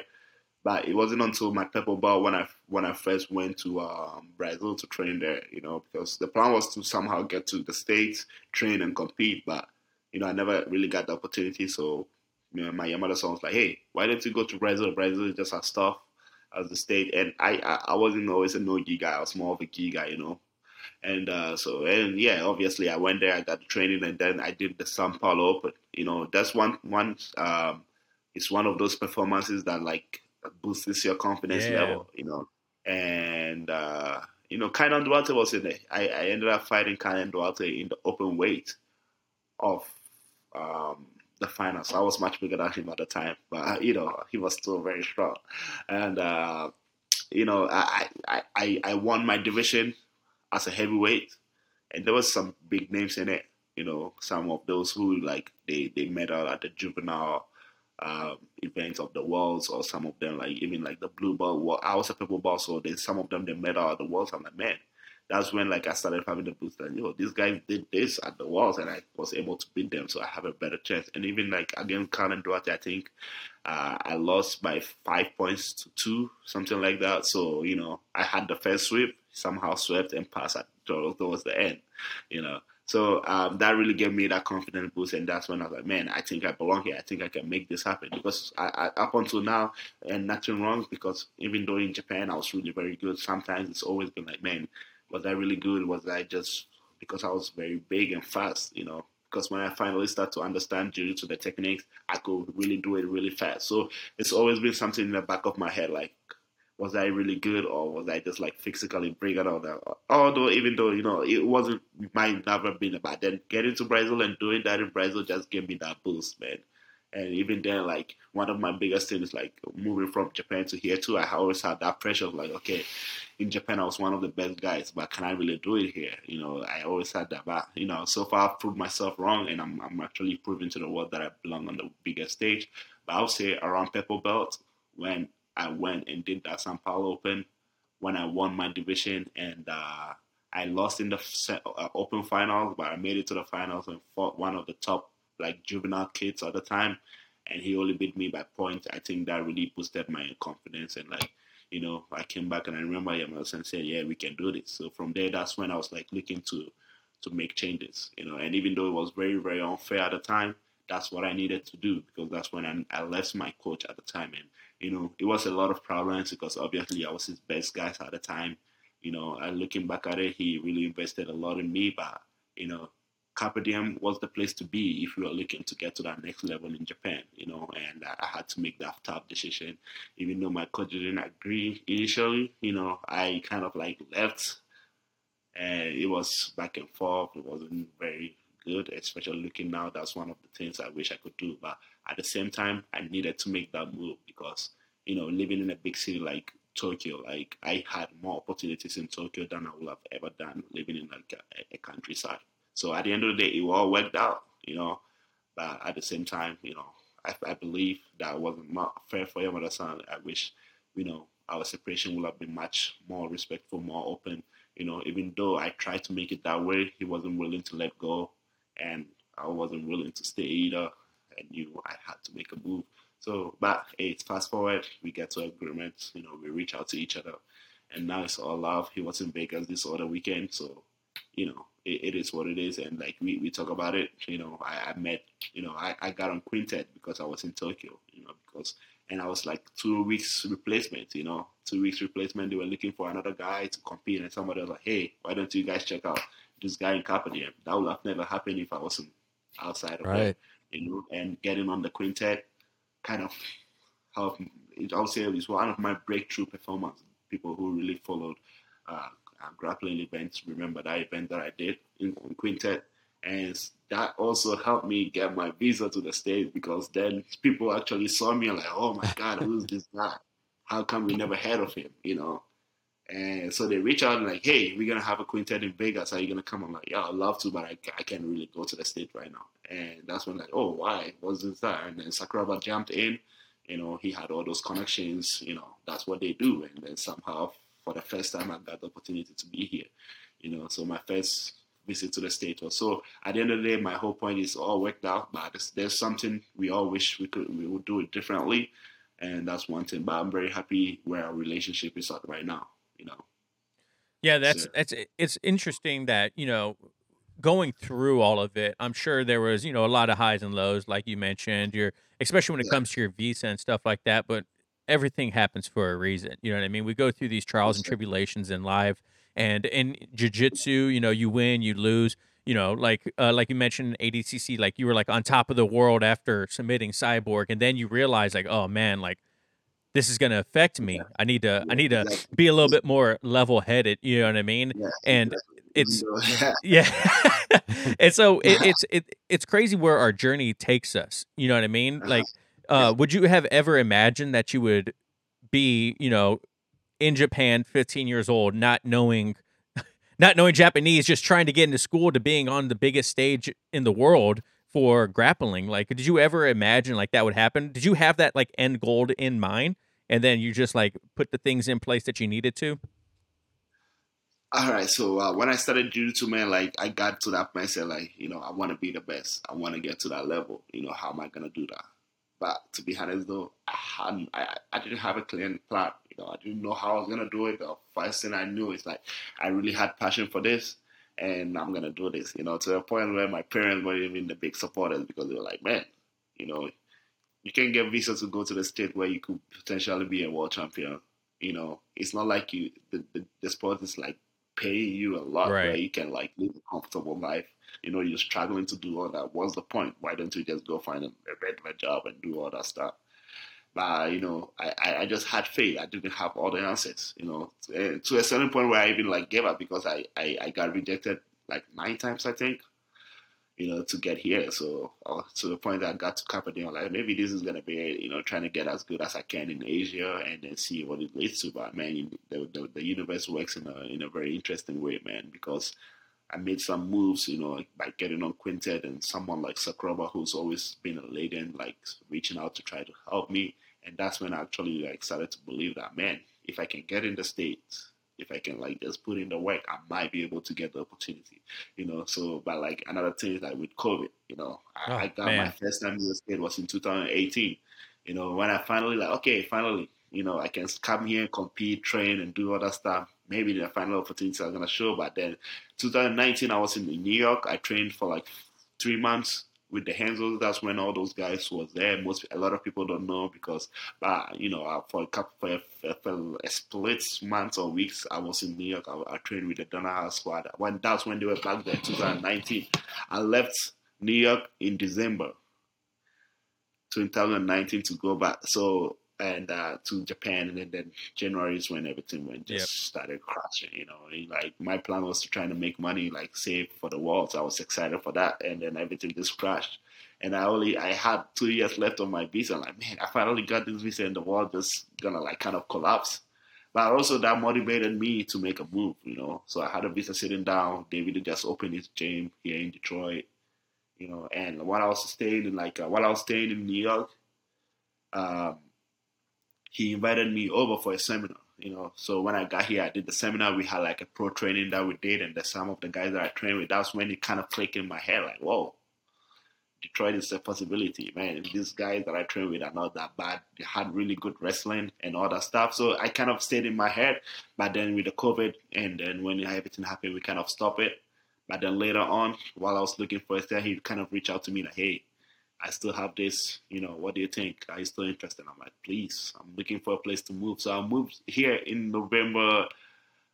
but it wasn't until my purple belt when I when I first went to um, Brazil to train there. You know, because the plan was to somehow get to the states, train and compete, but you know, I never really got the opportunity. So, you know, my Yamada-san was like, "Hey, why don't you go to Brazil? Brazil is just our stuff." As the state. And I, I, I wasn't always a no gi guy. I was more of a gi guy, you know. And uh, so, and yeah, obviously, I went there. I got the training, and then I did the Sao Paulo Open. You know, that's one one. Um, it's one of those performances that like boosts your confidence yeah. level. You know, and uh, you know, Kaynan Duarte was in it. I, I ended up fighting Kaynan Duarte in the open weight of um, the finals. I was much bigger than him at the time, but you know he was still very strong, and uh, you know I, I I I won my division as a heavyweight, and there was some big names in it. You know, some of those who like they they medal at the juvenile um, events of the worlds, or some of them like even like the blue ball. Well, I was a purple ball, so then some of them they medal at the worlds. I'm like, man, that's when like I started having the boost that yo, these guys did this at the walls and I was able to beat them, so I have a better chance. And even like against Kaynan Duarte, I think uh, I lost by five points to two, something like that. So you know, I had the first sweep, somehow swept and passed at towards the end, you know. So um, that really gave me that confidence boost, and that's when I was like, "Man, I think I belong here. I think I can make this happen." Because I, I, up until now, and nothing wrong. Because even though in Japan I was really very good, sometimes it's always been like, "Man, was I really good? Was I just because I was very big and fast, you know? Because when I finally start to understand jiu-jitsu, the techniques, I could really do it really fast. So it's always been something in the back of my head, like, was I really good or was I just like physically bigger or that? Although, even though, you know, it wasn't, might never been about then getting to Brazil and doing that in Brazil just gave me that boost, man. And even then, like one of my biggest things, like moving from Japan to here too, I always had that pressure of like, okay, in Japan I was one of the best guys, but can I really do it here? You know, I always had that, but you know, so far I've proved myself wrong, and I'm I'm actually proving to the world that I belong on the biggest stage. But I would say around purple belt when I went and did that Sao Paulo Open, when I won my division and. uh I lost in the uh, open finals, but I made it to the finals and fought one of the top like juvenile kids at the time, and he only beat me by points. I think that really boosted my confidence and like you know I came back and I remember Yamada and said, yeah, we can do this. So from there, that's when I was like looking to to make changes, you know. And even though it was very very unfair at the time, that's what I needed to do because that's when I, I left my coach at the time, and you know it was a lot of problems because obviously I was his best guys at the time. You know, and looking back at it, he really invested a lot in me, but you know, Carpe was the place to be if you were looking to get to that next level in Japan, you know, and I had to make that tough decision. Even though my coach didn't agree initially, you know, I kind of like left and it was back and forth. It wasn't very good, especially looking now. That's one of the things I wish I could do. But at the same time, I needed to make that move because, you know, living in a big city like Tokyo, like I had more opportunities in Tokyo than I would have ever done living in like a, a countryside. So at the end of the day, it all worked out, you know. But at the same time, you know, I, I believe that wasn't fair for Yamada-san. I wish, you know, our separation would have been much more respectful, more open. You know, even though I tried to make it that way, he wasn't willing to let go, and I wasn't willing to stay either. I knew I had to make a move. So, but hey, fast forward, we get to agreement. You know, we reach out to each other, and now it's all love. He was in Vegas this other weekend, so you know, it, it is what it is. And like we, we talk about it, you know, I, I met, you know, I, I got on Quintet because I was in Tokyo, you know, because and I was like two weeks replacement, you know, two weeks replacement. They were looking for another guy to compete, and somebody was like, "Hey, why don't you guys check out this guy in Carpe That would have never happened if I wasn't outside of right. you know. And getting on the quintet kind of helped. I would say it was one of my breakthrough performances. People who really followed uh, grappling events remember that event that I did in, in quintet and that also helped me get my visa to the States because then people actually saw me like, oh my God, who's this guy? How come we never heard of him? You know? And so they reach out and like, hey, we're gonna have a quintet in Vegas. Are you gonna come? I'm like, yeah, I'd love to, but I, I can't really go to the state right now. And that's when like, oh, why? What's this that? And then Sakuraba jumped in. You know, he had all those connections. You know, that's what they do. And then somehow, for the first time, I got the opportunity to be here. You know, so my first visit to the state was. So at the end of the day, my whole point is all worked out, but there's, there's something we all wish we could we would do it differently, and that's one thing. But I'm very happy where our relationship is at right now. You know. Yeah, that's so. that's it's interesting that you know going through all of it. I'm sure there was you know a lot of highs and lows, like you mentioned. Your especially when it yeah. comes to your visa and stuff like that, but everything happens for a reason. You know what I mean? We go through these trials and tribulations in life and in jiu-jitsu you know you win you lose you know like uh, like you mentioned adcc like you were like on top of the world after submitting cyborg and then you realize like oh man like this is going to affect me. I need to i need to be a little bit more level headed you know what i mean? And it's (laughs) yeah. (laughs) And so it, (laughs) it's it, it's crazy where our journey takes us you know what i mean? Uh-huh. like uh would you have ever imagined that you would be you know in Japan, 15 years old, not knowing (laughs) not knowing Japanese, just trying to get into school to being on the biggest stage in the world for grappling. Like, did you ever imagine like that would happen? Did you have that like end goal in mind? And then you just like put the things in place that you needed to? All right. So uh, when I started jiu-jitsu, man, like I got to that mindset, like, you know, I want to be the best. I want to get to that level. You know, how am I going to do that? But to be honest, though, I hadn't, I, I didn't have a clear plan. You know, I didn't know how I was gonna do it. The first thing I knew is like I really had passion for this, and I'm gonna do this. You know, to the point where my parents weren't even the big supporters because they were like, man, you know, you can get visa to go to the state where you could potentially be a world champion. You know, it's not like you the, the, the sport is like paying you a lot right. where you can like live a comfortable life you know, you're struggling to do all that. What's the point? Why don't you just go find a, regular job and do all that stuff? But you know, I, I just had faith. I didn't have all the answers. You know, to a certain point where I even like gave up because I, I, I got rejected like nine times, I think. You know, to get here. So uh, to the point that I got to Carpe Diem, like maybe this is gonna be, you know, trying to get as good as I can in Asia and then see what it leads to. But man, the, the, the universe works in a in a very interesting way, man, because I made some moves, you know, by getting on Quintet and someone like Sakuraba who's always been a legend, like reaching out to try to help me. And that's when I actually like started to believe that, man, if I can get in the States, if I can like just put in the work, I might be able to get the opportunity, you know. So, but like another thing is like with COVID, you know, I, oh, I got man. my first time in the state was in 2018. You know, when I finally like, okay, finally, you know, I can come here, compete, train, and do other stuff maybe the final opportunity are gonna show. But then 2019, I was in New York. I trained for like three months with the Henzels. That's when all those guys was there. Most a lot of people don't know because, uh, you know, uh, for a couple for a, for a split months or weeks, I was in New York. I, I trained with the Danaher squad. When that's when they were back there, 2019. I left New York in December 2019 to go back. So and uh, to Japan, and then, January is when everything went just yep. started crashing. You know, like my plan was to try to make money, like save for the world. So I was excited for that, and then everything just crashed. and I only I had two years left on my visa. I'm like, man, I finally got this visa, and the world just gonna like kind of collapse. But also that motivated me to make a move, you know. So I had a visa sitting down. David just opened his gym here in Detroit, you know. And while I was staying in like uh, while I was staying in New York, um, he invited me over for a seminar, you know. So when I got here, I did the seminar. We had like a pro training that we did, and the, some of the guys that I trained with, that's when it kind of clicked in my head, like, whoa, Detroit is a possibility, man. These guys that I train with are not that bad. They had really good wrestling and all that stuff. So I kind of stayed in my head. But then with the COVID and then when everything happened, we kind of stopped it. But then later on, while I was looking for a stay, he kind of reached out to me like, hey, I still have this, you know, what do you think? Are you still interested? I'm like, please, I'm looking for a place to move. So I moved here in November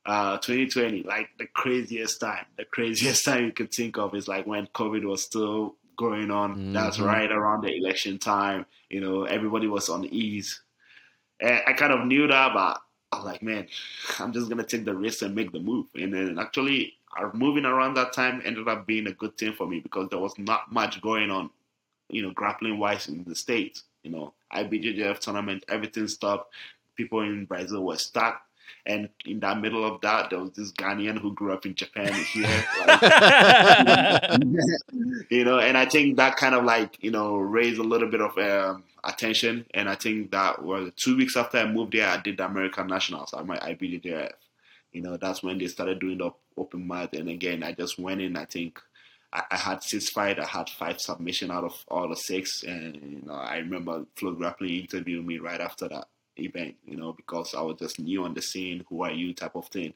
uh, 2020, like the craziest time. The craziest (laughs) time you could think of is like when COVID was still going on. Mm-hmm. That's right around the election time. You know, everybody was on ease. And I kind of knew that, but I was like, man, (laughs) I'm just gonna take the risk and make the move. And then actually, our moving around that time ended up being a good thing for me because there was not much going on, you know, grappling wise in the states. You know, IBJJF tournament, everything stopped. People in Brazil were stuck. And in that middle of that, there was this Ghanaian who grew up in Japan here. (laughs) You know, and I think that kind of like, you know, raised a little bit of um, attention. And I think that was two weeks after I moved there, I did the American Nationals. I my IBJJF. You know, that's when they started doing the open mat. And again, I just went in, I think, I, had six fight. I had five submission out of all the six, and you know I remember Flow Grappling interviewing me right after that event, you know, because I was just new on the scene, who are you type of thing.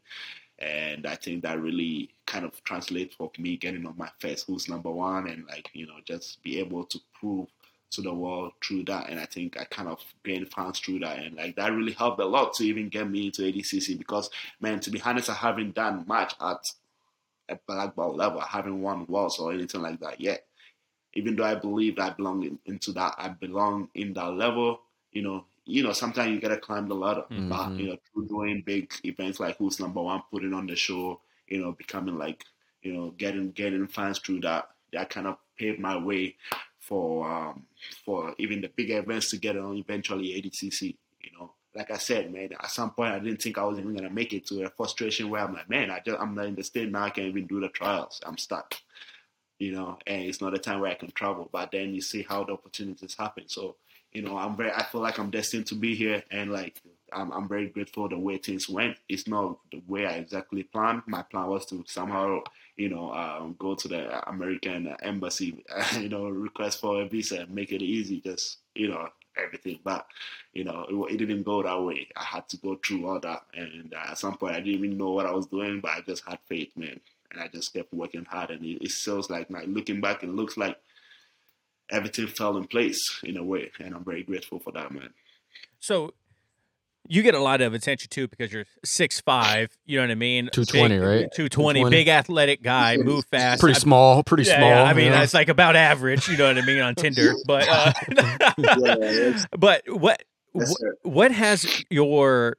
And I think that really kind of translates for me getting on my first who's number one and like, you know, just be able to prove to the world through that. And I think I kind of gained fans through that. And like that really helped a lot to even get me into ADCC because, man, to be honest, I haven't done much at a black belt level. I haven't won worlds or anything like that yet. Even though I believe I belong in, into that, I belong in that level. You know, you know, sometimes you gotta climb the ladder. Mm-hmm. But you know, through doing big events like Who's Number One, putting on the show, you know, becoming like, you know, getting getting fans through that, that kind of paved my way for um, for even the big events to get on eventually ADCC. You know, like I said, man, at some point I didn't think I was even gonna make it to a frustration where I'm like, man, I just I'm not in the state now. I can't even do the trials. I'm stuck. You know, and it's not a time where I can travel. But then you see how the opportunities happen. So you know, I'm very, I feel like I'm destined to be here, and like I'm, I'm very grateful the way things went. It's not the way I exactly planned. My plan was to somehow, you know, um, go to the American embassy, (laughs) you know, request for a visa, make it easy, just you know, everything. But you know, it, it, didn't go that way. I had to go through all that, and uh, at some point, I didn't even know what I was doing, but I just had faith, man, and I just kept working hard. And it, it feels like, like looking back, it looks like everything fell in place in a way, and I'm very grateful for that, man. So you get a lot of attention too because you're six five. You know what I mean? Two twenty, right? Two twenty, big athletic guy, (laughs) move fast. Pretty small, pretty yeah, small. Yeah, I mean, that's like about average. You know what I mean on Tinder, (laughs) but uh, yeah, (laughs) but what what, what has your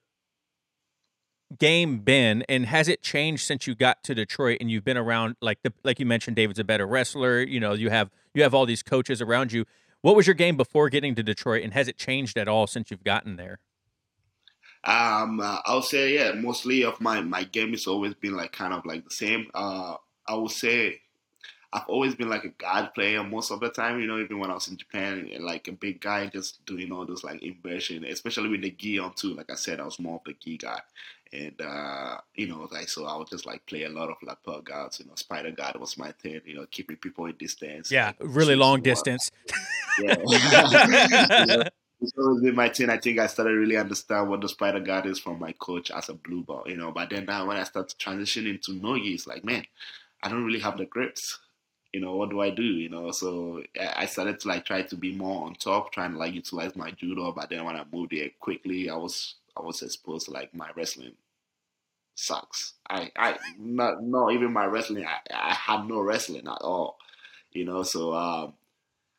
game been and has it changed since you got to Detroit and you've been around like the like you mentioned David's a better wrestler, you know, you have you have all these coaches around you. What was your game before getting to Detroit and has it changed at all since you've gotten there? Um uh, I'll say yeah, mostly of my my game has always been like kind of like the same. Uh I would say I've always been like a guard player most of the time, you know, even when I was in Japan, like a big guy just doing all this like inversion, especially with the gi on too. Like I said, I was more of the gi guy. And uh, you know, like so I would just like play a lot of like lapel guards, you know, spider guard was my thing, you know, keeping people in distance. Yeah, really long distance. yeah. (laughs) (laughs) you it's always been my thing. I think I started really understand what the spider guard is from my coach as a blue belt, you know. But then now when I start transitioning to nogi, it's like, man, I don't really have the grips you know, what do I do? You know, so I started to like try to be more on top, trying to like utilize my judo. But then when I moved here quickly, I was I was exposed to like my wrestling sucks. I I not not even my wrestling. I, I had no wrestling at all. You know, so um,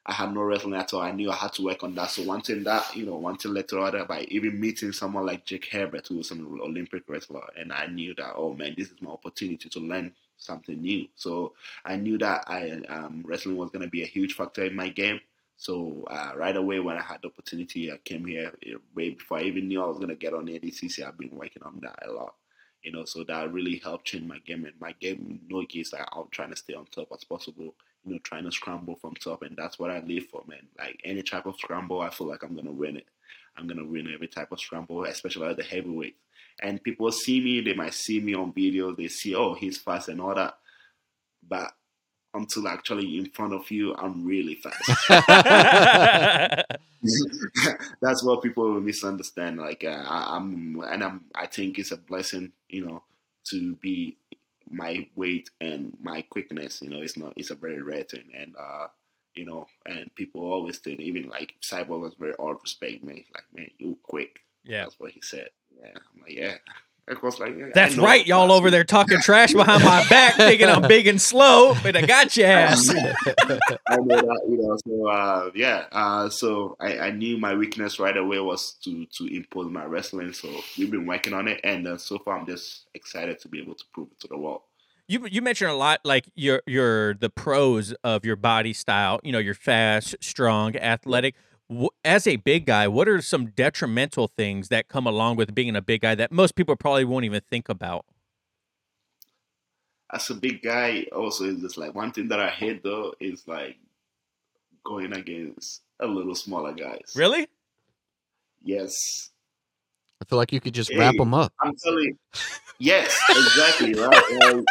I had no wrestling at all. I knew I had to work on that. So one thing that you know, one thing led to other by even meeting someone like Jake Herbert, who was an Olympic wrestler, and I knew that oh man, this is my opportunity to learn something new. So I knew that I um, wrestling was going to be a huge factor in my game. So uh, right away when I had the opportunity, I came here eh, way before I even knew I was going to get on ADCC. I've been working on that a lot, you know. So that really helped change my game. And my game, no case, I'm trying to stay on top as possible. You know, trying to scramble from top, and that's what I live for, man. Like any type of scramble, I feel like I'm gonna win it. I'm gonna win every type of scramble, especially at the heavyweight. And people see me, they might see me on videos, they see, oh, he's fast and all that. But until actually in front of you, I'm really fast. (laughs) (laughs) That's what people misunderstand. Like uh, I, am and I'm. I think it's a blessing, you know, to be my weight and my quickness. You know, it's not. It's a very rare thing, and uh, you know, and people always think, even like Cyborg was very all respect me. Like, man, you quick. Yeah, that's what he said. Yeah, I'm like, yeah. Of course, like that's right, y'all over there talking trash behind my back, thinking I'm big and slow, but I got your (laughs) ass. I know that, you know. So uh, yeah, uh, so I, I, knew my weakness right away was to to impose my wrestling. So we've been working on it, and uh, so far I'm just excited to be able to prove it to the world. You you mentioned a lot like your your the pros of your body style. You know, you're fast, strong, athletic as a big guy, what are some detrimental things that come along with being a big guy that most people probably won't even think about? As a big guy, also is just like one thing that I hate though is like going against a little smaller guys. Really? Yes. I feel like you could just hey, wrap them up. I'm telling you. Yes, exactly. right. And,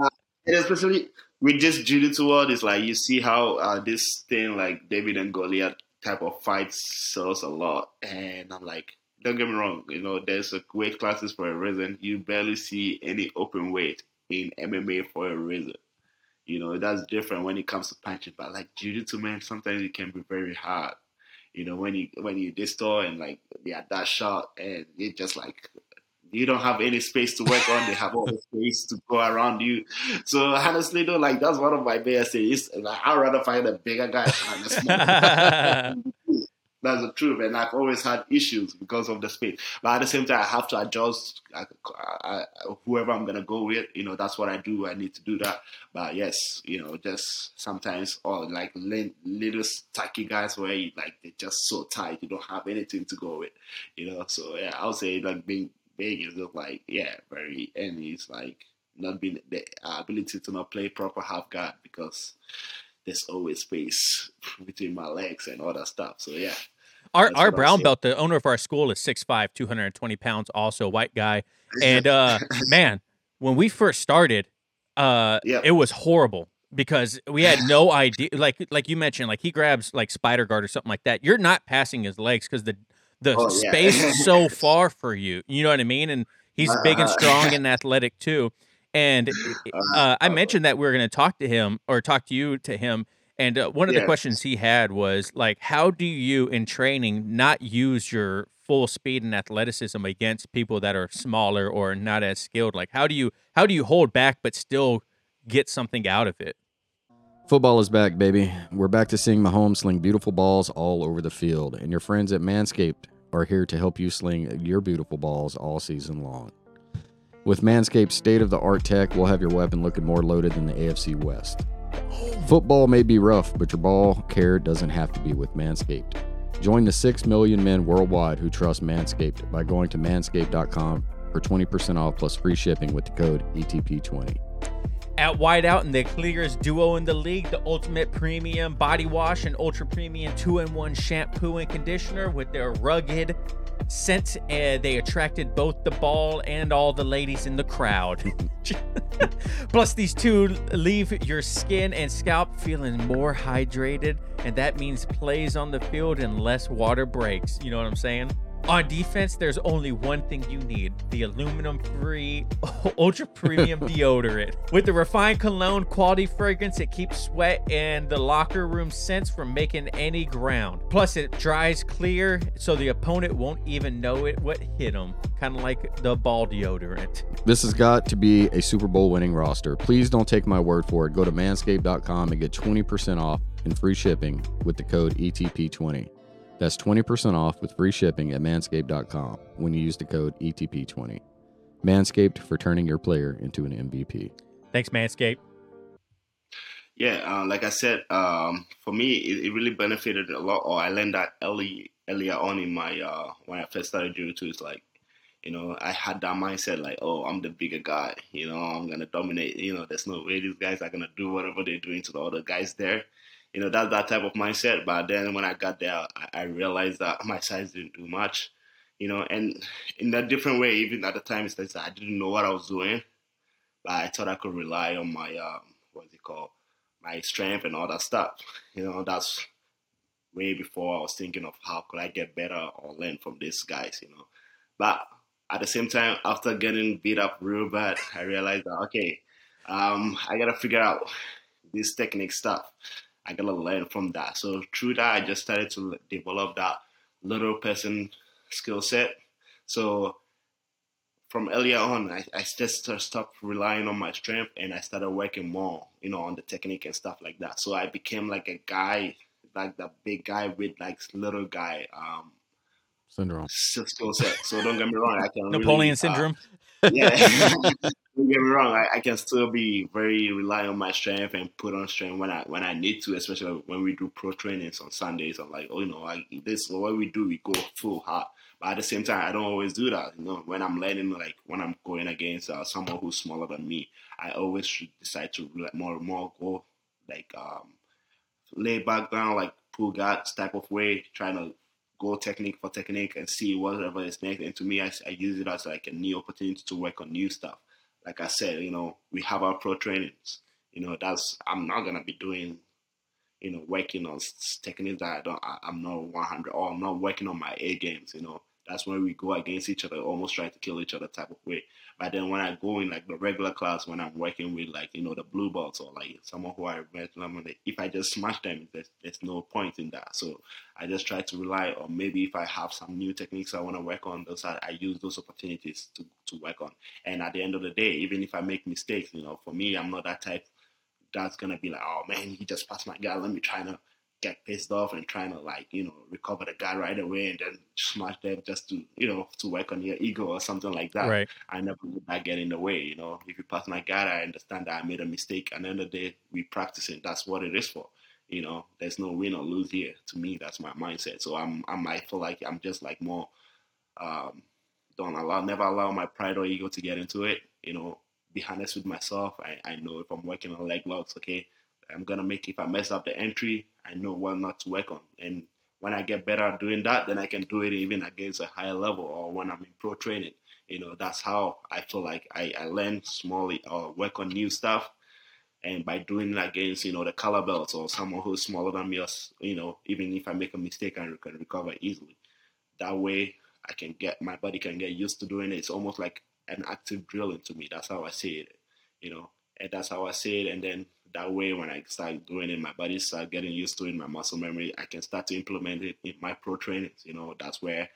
uh, and especially with this jiu-jitsu world, it's like you see how uh, this thing like David and Goliath type of fight sells a lot. And I'm like, don't get me wrong, you know, there's a weight classes for a reason. You barely see any open weight in MMA for a reason. You know, that's different when it comes to punching. But like jiu-jitsu, man, sometimes it can be very hard. You know, when you when you distort and like yeah, that shot and it just like you don't have any space to work on. They have all the space to go around you. So honestly, though, like that's one of my biggest things. Like I'd rather find a bigger guy than a smaller. (laughs) That's the truth, and I've always had issues because of the space. But at the same time, I have to adjust I, I, whoever I'm gonna go with. You know, that's what I do. I need to do that. But yes, you know, just sometimes or like little tacky guys where you, like they're just so tight, you don't have anything to go with. You know, so yeah, I would say like being big is just like yeah, very and he's like not being the ability to not play proper half guard because there's always space (laughs) between my legs and all that stuff. So yeah. Our our brown belt, the owner of our school is 6'5", 220 pounds, also a white guy. And uh (laughs) man, when we first started, uh yep. it was horrible because we had no (laughs) idea like like you mentioned, like he grabs like spider guard or something like that. You're not passing his legs because the the oh, space yeah. so (laughs) far for you. You know what I mean? And he's uh, big and uh-huh. strong and athletic too. And uh-huh. uh, I mentioned that we were going to talk to him or talk to you to him. And uh, one of the questions he had was like, how do you in training not use your full speed and athleticism against people that are smaller or not as skilled? Like, how do you how do you hold back but still get something out of it? Football is back, baby. We're back to seeing Mahomes sling beautiful balls all over the field, and your friends at Manscaped are here to help you sling your beautiful balls all season long. With Manscaped's state of the art tech, we'll have your weapon looking more loaded than the AFC West. Football may be rough, but your ball care doesn't have to be with Manscaped. Join the 6 million men worldwide who trust Manscaped by going to manscaped.com for 20% off plus free shipping with the code ETP20. At Whiteout and the clearest duo in the league, the Ultimate Premium Body Wash and Ultra Premium 2 in 1 Shampoo and Conditioner with their rugged scent. Uh, they attracted both the ball and all the ladies in the crowd. (laughs) (laughs) Plus, these two leave your skin and scalp feeling more hydrated, and that means plays on the field and less water breaks. You know what I'm saying? On defense, there's only one thing you need the aluminum free (laughs) ultra premium (laughs) deodorant. With the refined cologne quality fragrance, it keeps sweat and the locker room scents from making any ground. Plus, it dries clear so the opponent won't even know it what hit them. Kind of like the ball deodorant. This has got to be a Super Bowl winning roster. Please don't take my word for it. Go to manscaped.com and get 20% off and free shipping with the code ETP20. That's 20% off with free shipping at manscaped.com when you use the code ETP20. Manscaped for turning your player into an MVP. Thanks, Manscaped. Yeah, uh, like I said, um, for me, it, it, really benefited a lot. Or I learned that early, earlier on in my uh, when I first started jiu too. It's like, you know, I had that mindset like, oh, I'm the bigger guy. You know, I'm gonna dominate. You know, there's no way these guys are gonna do whatever they're doing to the other guys there. You know, that's that type of mindset. But then when I got there, I, I realized that my size didn't do much. You know, and in a different way, even at the time, it's like I didn't know what I was doing, but I thought I could rely on my um, what's it called my strength and all that stuff. You know, that's way before I was thinking of how could I get better or learn from these guys, you know. But at the same time, after getting beat up real bad, I realized that okay, um, I gotta figure out this technique stuff. I gotta learn from that. So through that, I just started to develop that little person skill set. So from earlier on, I, I just stopped relying on my strength and I started working more, you know, on the technique and stuff like that. So I became like a guy, like the big guy with like little guy um, syndrome skill set. So don't get me wrong, I can (laughs) Napoleon really, uh, syndrome. Uh, yeah, (laughs) (laughs) don't get me wrong, I, I, can still be very rely on my strength and put on strength when I when I need to, especially when we do pro trainings on Sundays. I'm like, oh, you know, I, this what we do, we go full hard. But at the same time, I don't always do that. You know, when I'm learning, like when I'm going against uh, someone who's smaller than me, I always decide to like more and more go like um, lay back down, like pull guards type of way, trying to go technique for technique and see whatever is next. And to me, I, I use it as like a new opportunity to work on new stuff. Like I said, you know, we have our pro trainings. You know, that's I'm not gonna be doing you know, working on techniques that I don't, I, am not 100, or I'm not working on my A games, you know that's when we go against each other, almost try to kill each other type of way. But then when I go in like the regular class, when I'm working with like you know the blue belts or like someone who I met, if I just smash them, there's, there's no point in that. So I just try to rely on maybe if I have some new techniques I want to work on, those I, I use those opportunities to to work on. And at the end of the day, even if I make mistakes, you know, for me, I'm not that type that's gonna be like, oh man, he just passed my guy. Let me try to get pissed off and trying to like you know recover the guy right away and then smash them just to you know to work on your ego or something like that. Right. I never let that get in the way. You know, if you pass my guy, I understand that I made a mistake. At the end of the day, we practicing. That's what it is for. You know, there's no win or lose here. To me, that's my mindset. So I'm, I'm I feel like I'm just like more. Um, don't allow, never allow my pride or ego to get into it. You know, be honest with myself. I, I know if I'm working on leg locks, okay, I'm gonna make if I mess up the entry, I know what not to work on. And when I get better at doing that, then I can do it even against a higher level or when I'm in pro training. You know, that's how I feel like I, I learn smallly or work on new stuff. And by doing it against, you know, the color belts or someone who's smaller than me, or, you know, even if I make a mistake, I can recover easily. That way, I can get, my body can get used to doing it. It's almost like an active drilling to me. That's how I see it, you know, and that's how I see it. And then that way when I start doing it, my body start getting used to it, my muscle memory, I can start to implement it in my pro trainings. You know, that's where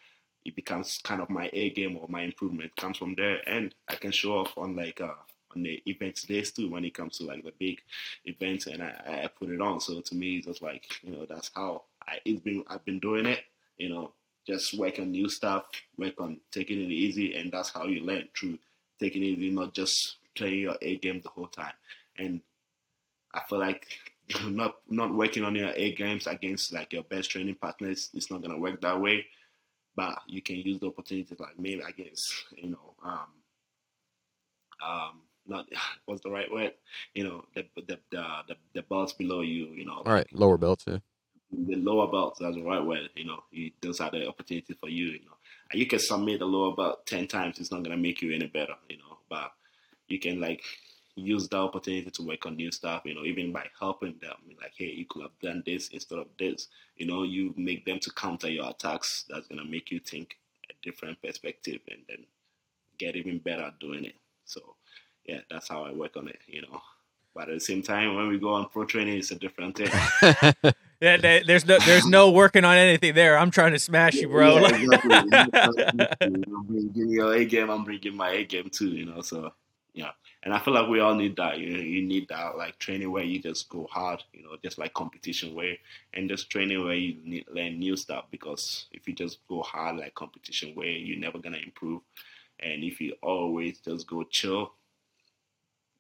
it becomes kind of my A game or my improvement comes from there, and I can show off on like uh, on the events days too when it comes to like the big events, and I, I put it on. So to me, it's just like you know that's how I it's been I've been doing it. You know, just work on new stuff, work on taking it easy, and that's how you learn through taking it easy, not just playing your A game the whole time. And I feel like (laughs) not not working on your A games against like your best training partners, it's not gonna work that way. But you can use the opportunity like maybe against you know um um not (sighs) what's the right word? You know the the the the, the belts below you you know. All right lower belts yeah. The lower belts that's the right word you know. You, those are the opportunities for you you know. And you can submit the lower belt 10 times it's not gonna make you any better you know. But you can like use that opportunity to work on new stuff, you know, even by helping them, like, hey, you could have done this instead of this. You know, you make them to counter your attacks. That's gonna make you think a different perspective and then get even better at doing it. So yeah, that's how I work on it, you know. But at the same time, when we go on pro training, it's a different thing. (laughs) yeah, there's no there's no working on anything there. I'm trying to smash you, bro. Yeah, (laughs) exactly. I'm bringing your A game. I'm bringing my A game too. You know, so yeah and I feel like we all need that. You know, you need that like training where you just go hard, you know, just like competition way, and just training where you need learn new stuff. Because if you just go hard like competition way, you're never gonna improve. And if you always just go chill,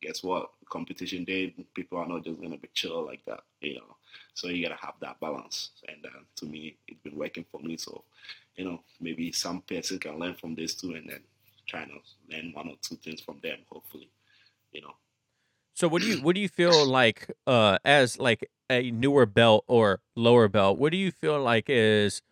guess what? Competition day, people are not just gonna be chill like that, you know. So you gotta have that balance, and uh, to me, it's been working for me. So, you know, maybe some person can learn from this too, and then try to learn one or two things from them. Hopefully, you know. So what do you what do you feel like uh as like a newer belt or lower belt? What do you feel like is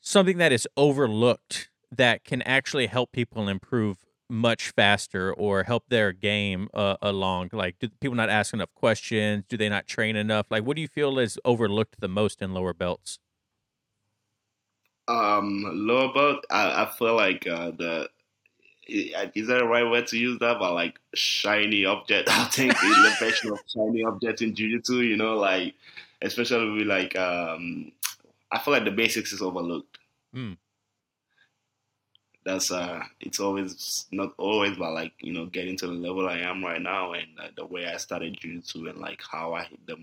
something that is overlooked that can actually help people improve much faster or help their game uh, along? Like, do people not ask enough questions? Do they not train enough? Like, what do you feel is overlooked the most in lower belts? Um, lower belt, I, I feel like uh, the is that the right word to use that? But like shiny object, (laughs) I think the version of shiny object in jiu-jitsu. You know, like especially with like um, I feel like the basics is overlooked. Mm. That's uh, it's always not always, but like you know, getting to the level I am right now, and uh, the way I started jiu-jitsu, and like how I the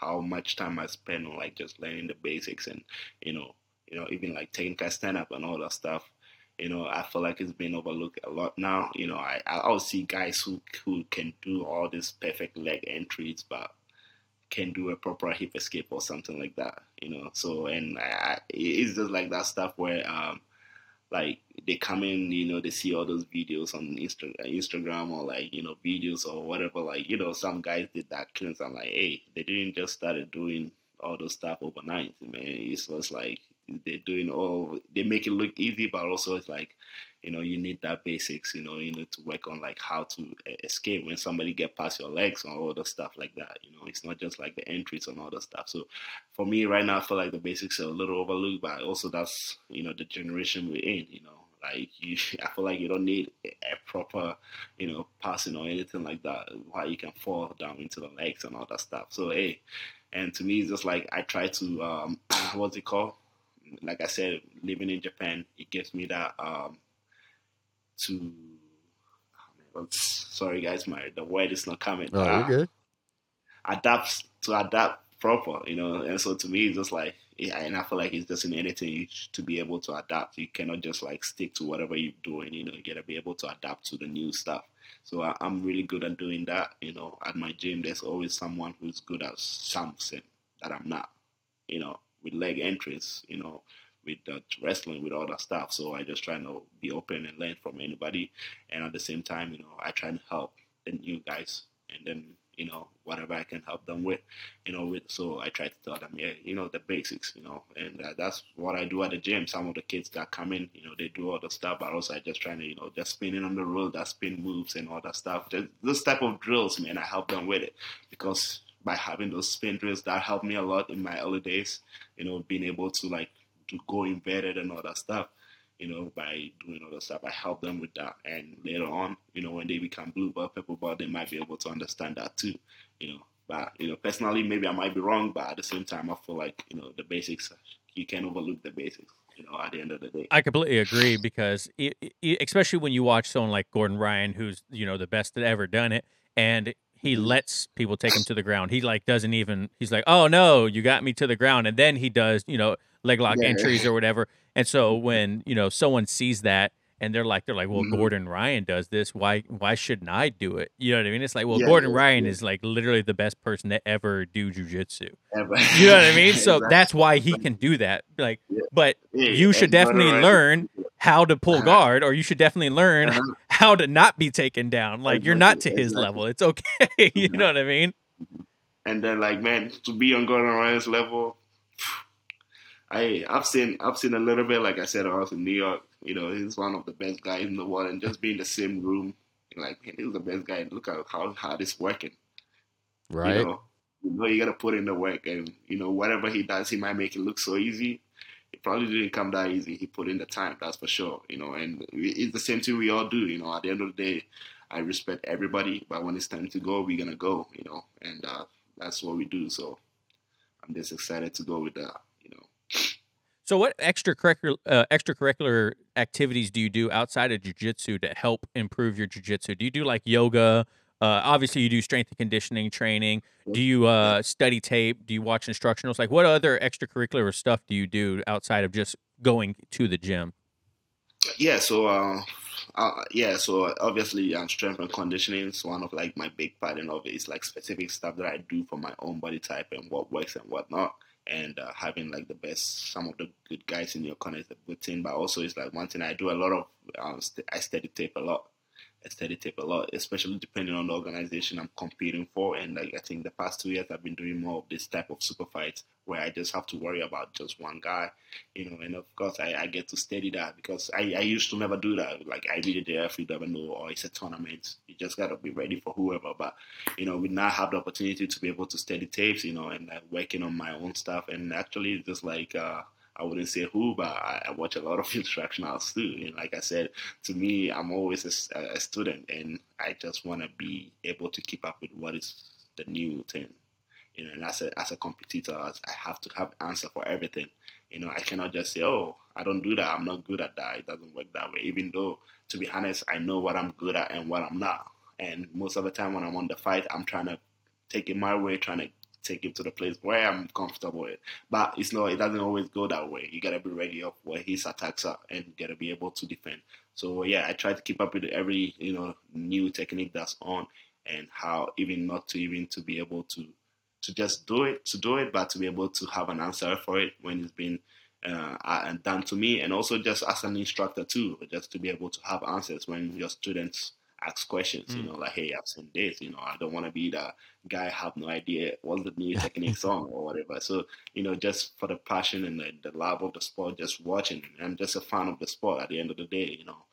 how much time I spend on like just learning the basics, and you know, you know, even like taking stand up and all that stuff you know, I feel like it's been overlooked a lot now. You know, I I'll see guys who who can do all these perfect leg entries, but can do a proper hip escape or something like that. You know, so and I, it's just like that stuff where um like they come in, you know, they see all those videos on Insta- Instagram or like you know videos or whatever. Like you know, some guys did that cleanse. I'm like, hey, they didn't just started doing all those stuff overnight, man. It's like they're doing all they make it look easy but also it's like you know you need that basics you know you need to work on like how to escape when somebody get past your legs and all the stuff like that you know? It's not just like the entries and all the stuff. So for me right now i feel like the basics are a little overlooked but also that's you know the generation we're in you know? Like you (laughs) i feel like you don't need a proper you know passing or anything like that why you can fall down into the legs and all that stuff. So hey and to me it's just like i try to um (clears throat) what's it called like I said, living in Japan, it gives me that um, to. Oh, sorry, guys, my the word is not coming. Oh, uh, you're good. Adapt to adapt proper, you know, and so to me, it's just like, yeah, and I feel like it's just in anything to be able to adapt. You cannot just like stick to whatever you're doing, you know. You gotta be able to adapt to the new stuff. So I, I'm really good at doing that. You know, at my gym, there's always someone who's good at something that I'm not. You know, with leg entries, you know, with uh, wrestling, with all that stuff. So I just try to be open and learn from anybody, and at the same time, you know, I try to help the new guys, and then you know whatever I can help them with, you know, with so I try to tell them, yeah, you know, the basics, you know, and uh, that's what I do at the gym. Some of the kids that come in, you know, they do all the stuff, but also I just trying to, you know, just spinning on the road, that spin moves and all that stuff. Just, those type of drills, man, I help them with it because by having those spin drills that helped me a lot in my early days. You know, being able to like to go embedded and all that stuff. You know, by doing all that stuff, I help them with that. And later on, you know, when they become blue belt, purple belt, they might be able to understand that too. You know, but you know, personally, maybe I might be wrong, but at the same time, I feel like you know the basics. You can't overlook the basics. You know, at the end of the day, I completely agree because, it, it, especially when you watch someone like Gordon Ryan, who's you know the best that ever done it, and he mm-hmm. lets people take him to the ground. He like doesn't even he's like, "Oh no, you got me to the ground." And then he does, you know, leg lock yeah. entries or whatever. And so when, you know, someone sees that and they're like they're like, "Well, mm-hmm. Gordon Ryan does this. Why why shouldn't I do it?" You know what I mean? It's like, "Well, yeah, Gordon yeah, Ryan is like literally the best person to ever do jujitsu." You know what I (laughs) mean? So exactly. that's why he can do that. Like, but you should definitely learn how to pull uh-huh. guard, or you should definitely learn uh-huh. (laughs) how to not be taken down. Like you're not to his exactly. level. It's okay. (laughs) you know what I mean? And then like man, to be on Gordon Ryan's level, I I've seen I've seen a little bit. Like I said, I was in New York. You know, he's one of the best guys in the world, and just being in the same room, like man, he's the best guy. Look at how hard it's working. Right. You know, you know you gotta put in the work, and you know whatever he does, he might make it look so easy it probably didn't come that easy. He put in the time, that's for sure. You know, and it's the same thing we all do. You know, at the end of the day, I respect everybody, but when it's time to go, we're gonna go. You know, and uh, that's what we do. So I'm just excited to go with that. You know. So, what extracurricular uh, extracurricular activities do you do outside of jujitsu to help improve your jujitsu? Do you do like yoga? Uh, obviously, you do strength and conditioning training. Do you uh, study tape? Do you watch instructionals? Like, what other extracurricular stuff do you do outside of just going to the gym? Yeah, so uh, uh, yeah, so obviously, um, strength and conditioning is one of like my big part in of it. It's like specific stuff that I do for my own body type and what works and what not. And uh, having like the best, some of the good guys in your corner is a good thing. But also, it's like one thing I do a lot of. Um, st- I study tape a lot. I study tape a lot, especially depending on the organization I'm competing for. And like I think the past two years, I've been doing more of this type of super fights where I just have to worry about just one guy, you know. And of course, I, I get to study that because I, I used to never do that. Like I did you never know, or it's a tournament. You just gotta be ready for whoever. But you know, we now have the opportunity to be able to study tapes, you know, and uh, working on my own stuff. And actually, just like. Uh, I wouldn't say who, but I, I watch a lot of (laughs) instructionals too. And like I said, to me, I'm always a, a student, and I just want to be able to keep up with what is the new thing. You know, and as a as a competitor, I have to have answer for everything. You know, I cannot just say, "Oh, I don't do that. I'm not good at that." It doesn't work that way. Even though, to be honest, I know what I'm good at and what I'm not. And most of the time, when I'm on the fight, I'm trying to take it my way, trying to take it to the place where I'm comfortable with. But it's not. It doesn't always go that way. You gotta be ready of where his attacks are and gotta be able to defend. So yeah, I try to keep up with every you know new technique that's on and how even not to even to be able to to just do it to do it, but to be able to have an answer for it when it's been uh, done to me, and also just as an instructor too, just to be able to have answers when your students ask questions. Mm. You know, like, hey, I've seen this. You know, I don't want to be the guy have no idea what the new technique song or whatever. So, you know, just for the passion and the, the love of the sport, just watching. I'm just a fan of the sport. At the end of the day, you know,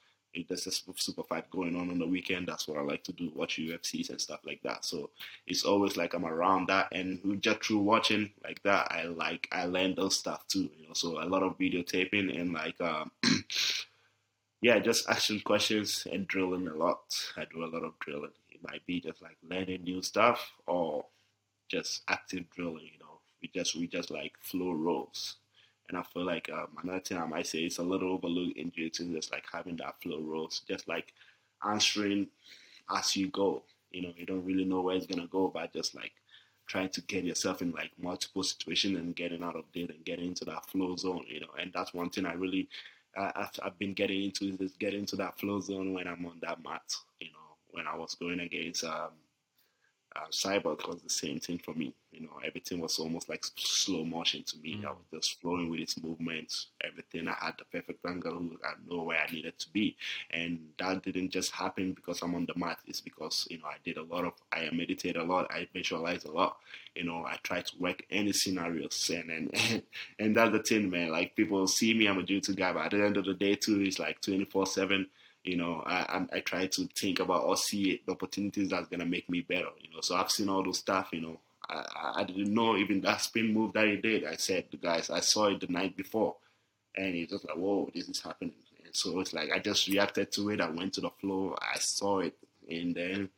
if there's a super fight going on on the weekend, that's what I like to do, watch UFCs and stuff like that. So it's always like I'm around that, and just through watching like that, I like I learn those stuff too. You know, so a lot of videotaping and like. Um, (clears throat) yeah, just asking questions and drilling a lot. I do a lot of drilling. It might be just like learning new stuff or just active drilling. You know, we just we just like flow rolls. And I feel like um, another thing I might say is a little overlooked in jiu-jitsu, just like having that flow rolls, just like answering as you go. You know, you don't really know where it's gonna go, but just like trying to get yourself in like multiple situations and getting out of it and getting into that flow zone. You know, and that's one thing I really I, have been getting into is getting into that flow zone when I'm on that mat. You know, when I was going against um, uh, Cyborg was the same thing for me. You know, everything was almost like slow motion to me. Mm. I was just flowing with its movements, everything. I had the perfect angle. I know where I needed to be, and that didn't just happen because I'm on the mat. It's because you know I did a lot of, I meditate a lot, I visualize a lot. You know, I try to work any scenarios, and and (laughs) and that's the thing, man. Like people see me, I'm a jiu-jitsu guy, but at the end of the day, too, it's like 24 seven you know, I, I, try to think about or see the opportunities that's gonna make me better. You know, so I've seen all those stuff. You know, I, I didn't know even that spin move that he did. I said, guys, I saw it the night before, and it's just like, whoa, this is happening. And so it's like I just reacted to it. I went to the floor, I saw it, and then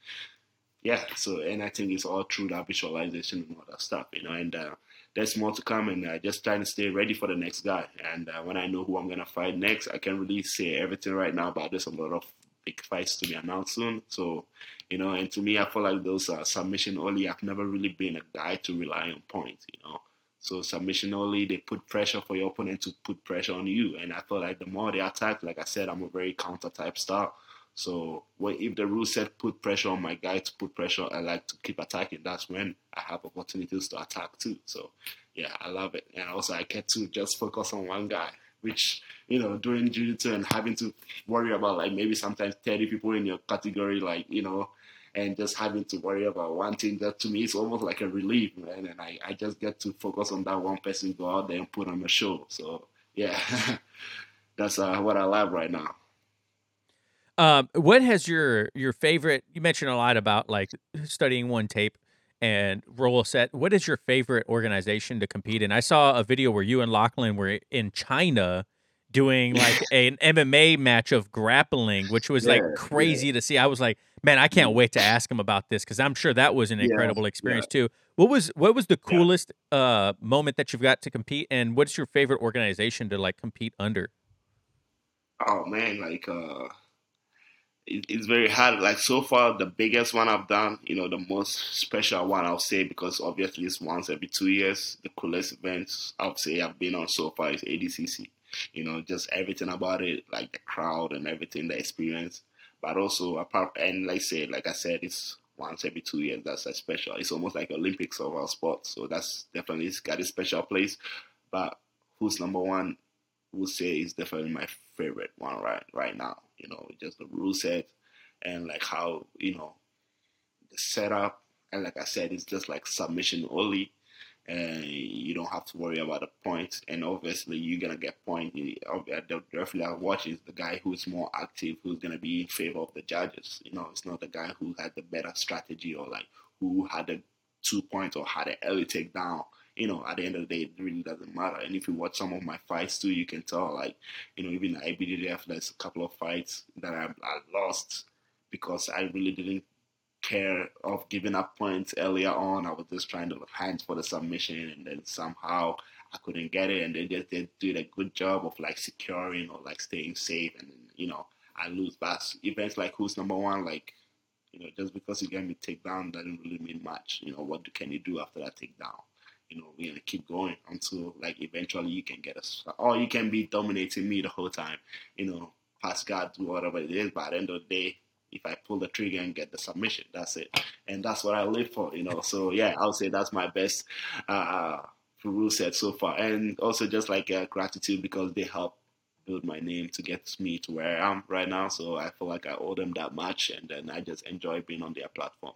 yeah. So and I think it's all through that visualization and all that stuff. You know, and uh, there's more to come, and uh, just trying to stay ready for the next guy. And uh, when I know who I'm gonna fight next, I can really say everything right now. But there's a lot of big fights to be announced soon. So, you know, and to me, I feel like those uh, submission only. I've never really been a guy to rely on points. You know. So submission only, they put pressure for your opponent to put pressure on you. And I feel like the more they attack, like I said, I'm a very counter type style. So when, if the rule set put pressure on my guy to put pressure, I like to keep attacking. That's when I have opportunities to attack too. So yeah, I love it. And also I get to just focus on one guy, which, you know, doing jiu-jitsu and having to worry about like maybe sometimes 30 people in your category, like, you know, and just having to worry about one thing that to me is almost like a relief, man. And I, I just get to focus on that one person, go out there and put on a show. So yeah, (laughs) that's uh, what I love right now. Um, what has your your favorite? You mentioned a lot about like studying one tape and roll set. What is your favorite organization to compete in? I saw a video where you and Lachlan were in China doing like (laughs) an MMA match of grappling, which was yeah, like crazy yeah. to see. I was like, man, I can't wait to ask him about this because I'm sure that was an incredible yeah, experience too. What was what was the coolest uh, moment that you've got to compete, and what's your favorite organization to like compete under? Oh man, like uh it's very hard. Like so far, the biggest one I've done, you know, the most special one I'll say because obviously it's once every two years. The coolest events I'll say I've been on so far is ADCC. you know, just everything about it, like the crowd and everything, the experience. But also apart and like I said, like I said, it's once every two years. That's a special. It's almost like Olympics of our sport. So that's definitely it's got a special place. But who's number one? Would say is definitely my favorite one right right now. You know, just the rule set and like how you know the setup and like I said, it's just like submission only and you don't have to worry about the points. And obviously, you're gonna get points. Uh, the referee I watch is the guy who's more active, who's gonna be in favor of the judges. You know, it's not the guy who had the better strategy or like who had the two points or had an early takedown. You know, at the end of the day, it really doesn't matter. And if you watch some of my fights too, you can tell, like, you know, even IBJJF, there's a couple of fights that I, I lost because I really didn't care of giving up points earlier on. I was just trying to hunt for the submission, and then somehow I couldn't get it, and they just they did a good job of like securing or like staying safe, and you know I lose. But events like who's number one, like you know, just because you get me takedown doesn't really mean much. You know, what can you do after that takedown? You know, we're gonna keep going until like eventually you can get us, or you can be dominating me the whole time. You know, pass do whatever it is. But at the end of the day, if I pull the trigger and get the submission. That's it, and that's what I live for, you know. So yeah, I would say that's my best uh, rule set so far, and also just like uh, gratitude because they help build my name to get me to where I am right now. So I feel like I owe them that much, and then I just enjoy being on their platform.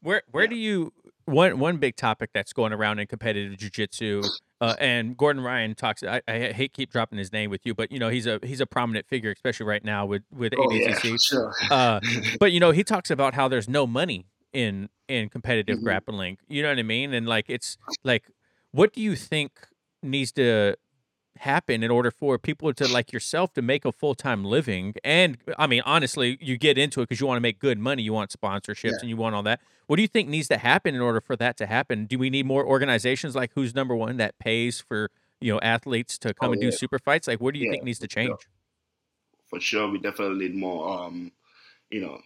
Where where yeah. do you one one big topic that's going around in competitive jiu-jitsu uh, and Gordon Ryan talks. I, I, hate keep dropping his name with you, but you know he's a he's a prominent figure, especially right now with with oh, ADCC. Yeah, sure. uh, but you know he talks about how there's no money in in competitive mm-hmm. grappling. You know what I mean? And like it's like, what do you think needs to happen in order for people to like yourself to make a full-time living. And i mean honestly you get into it because you want to make good money you want sponsorships yeah. and you want all that. What do you think needs to happen in order for that to happen? Do we need more organizations like who's number one that pays for you know athletes to come oh, and yeah. do super fights? Like what do you yeah, think needs to change? For sure we definitely need more um you know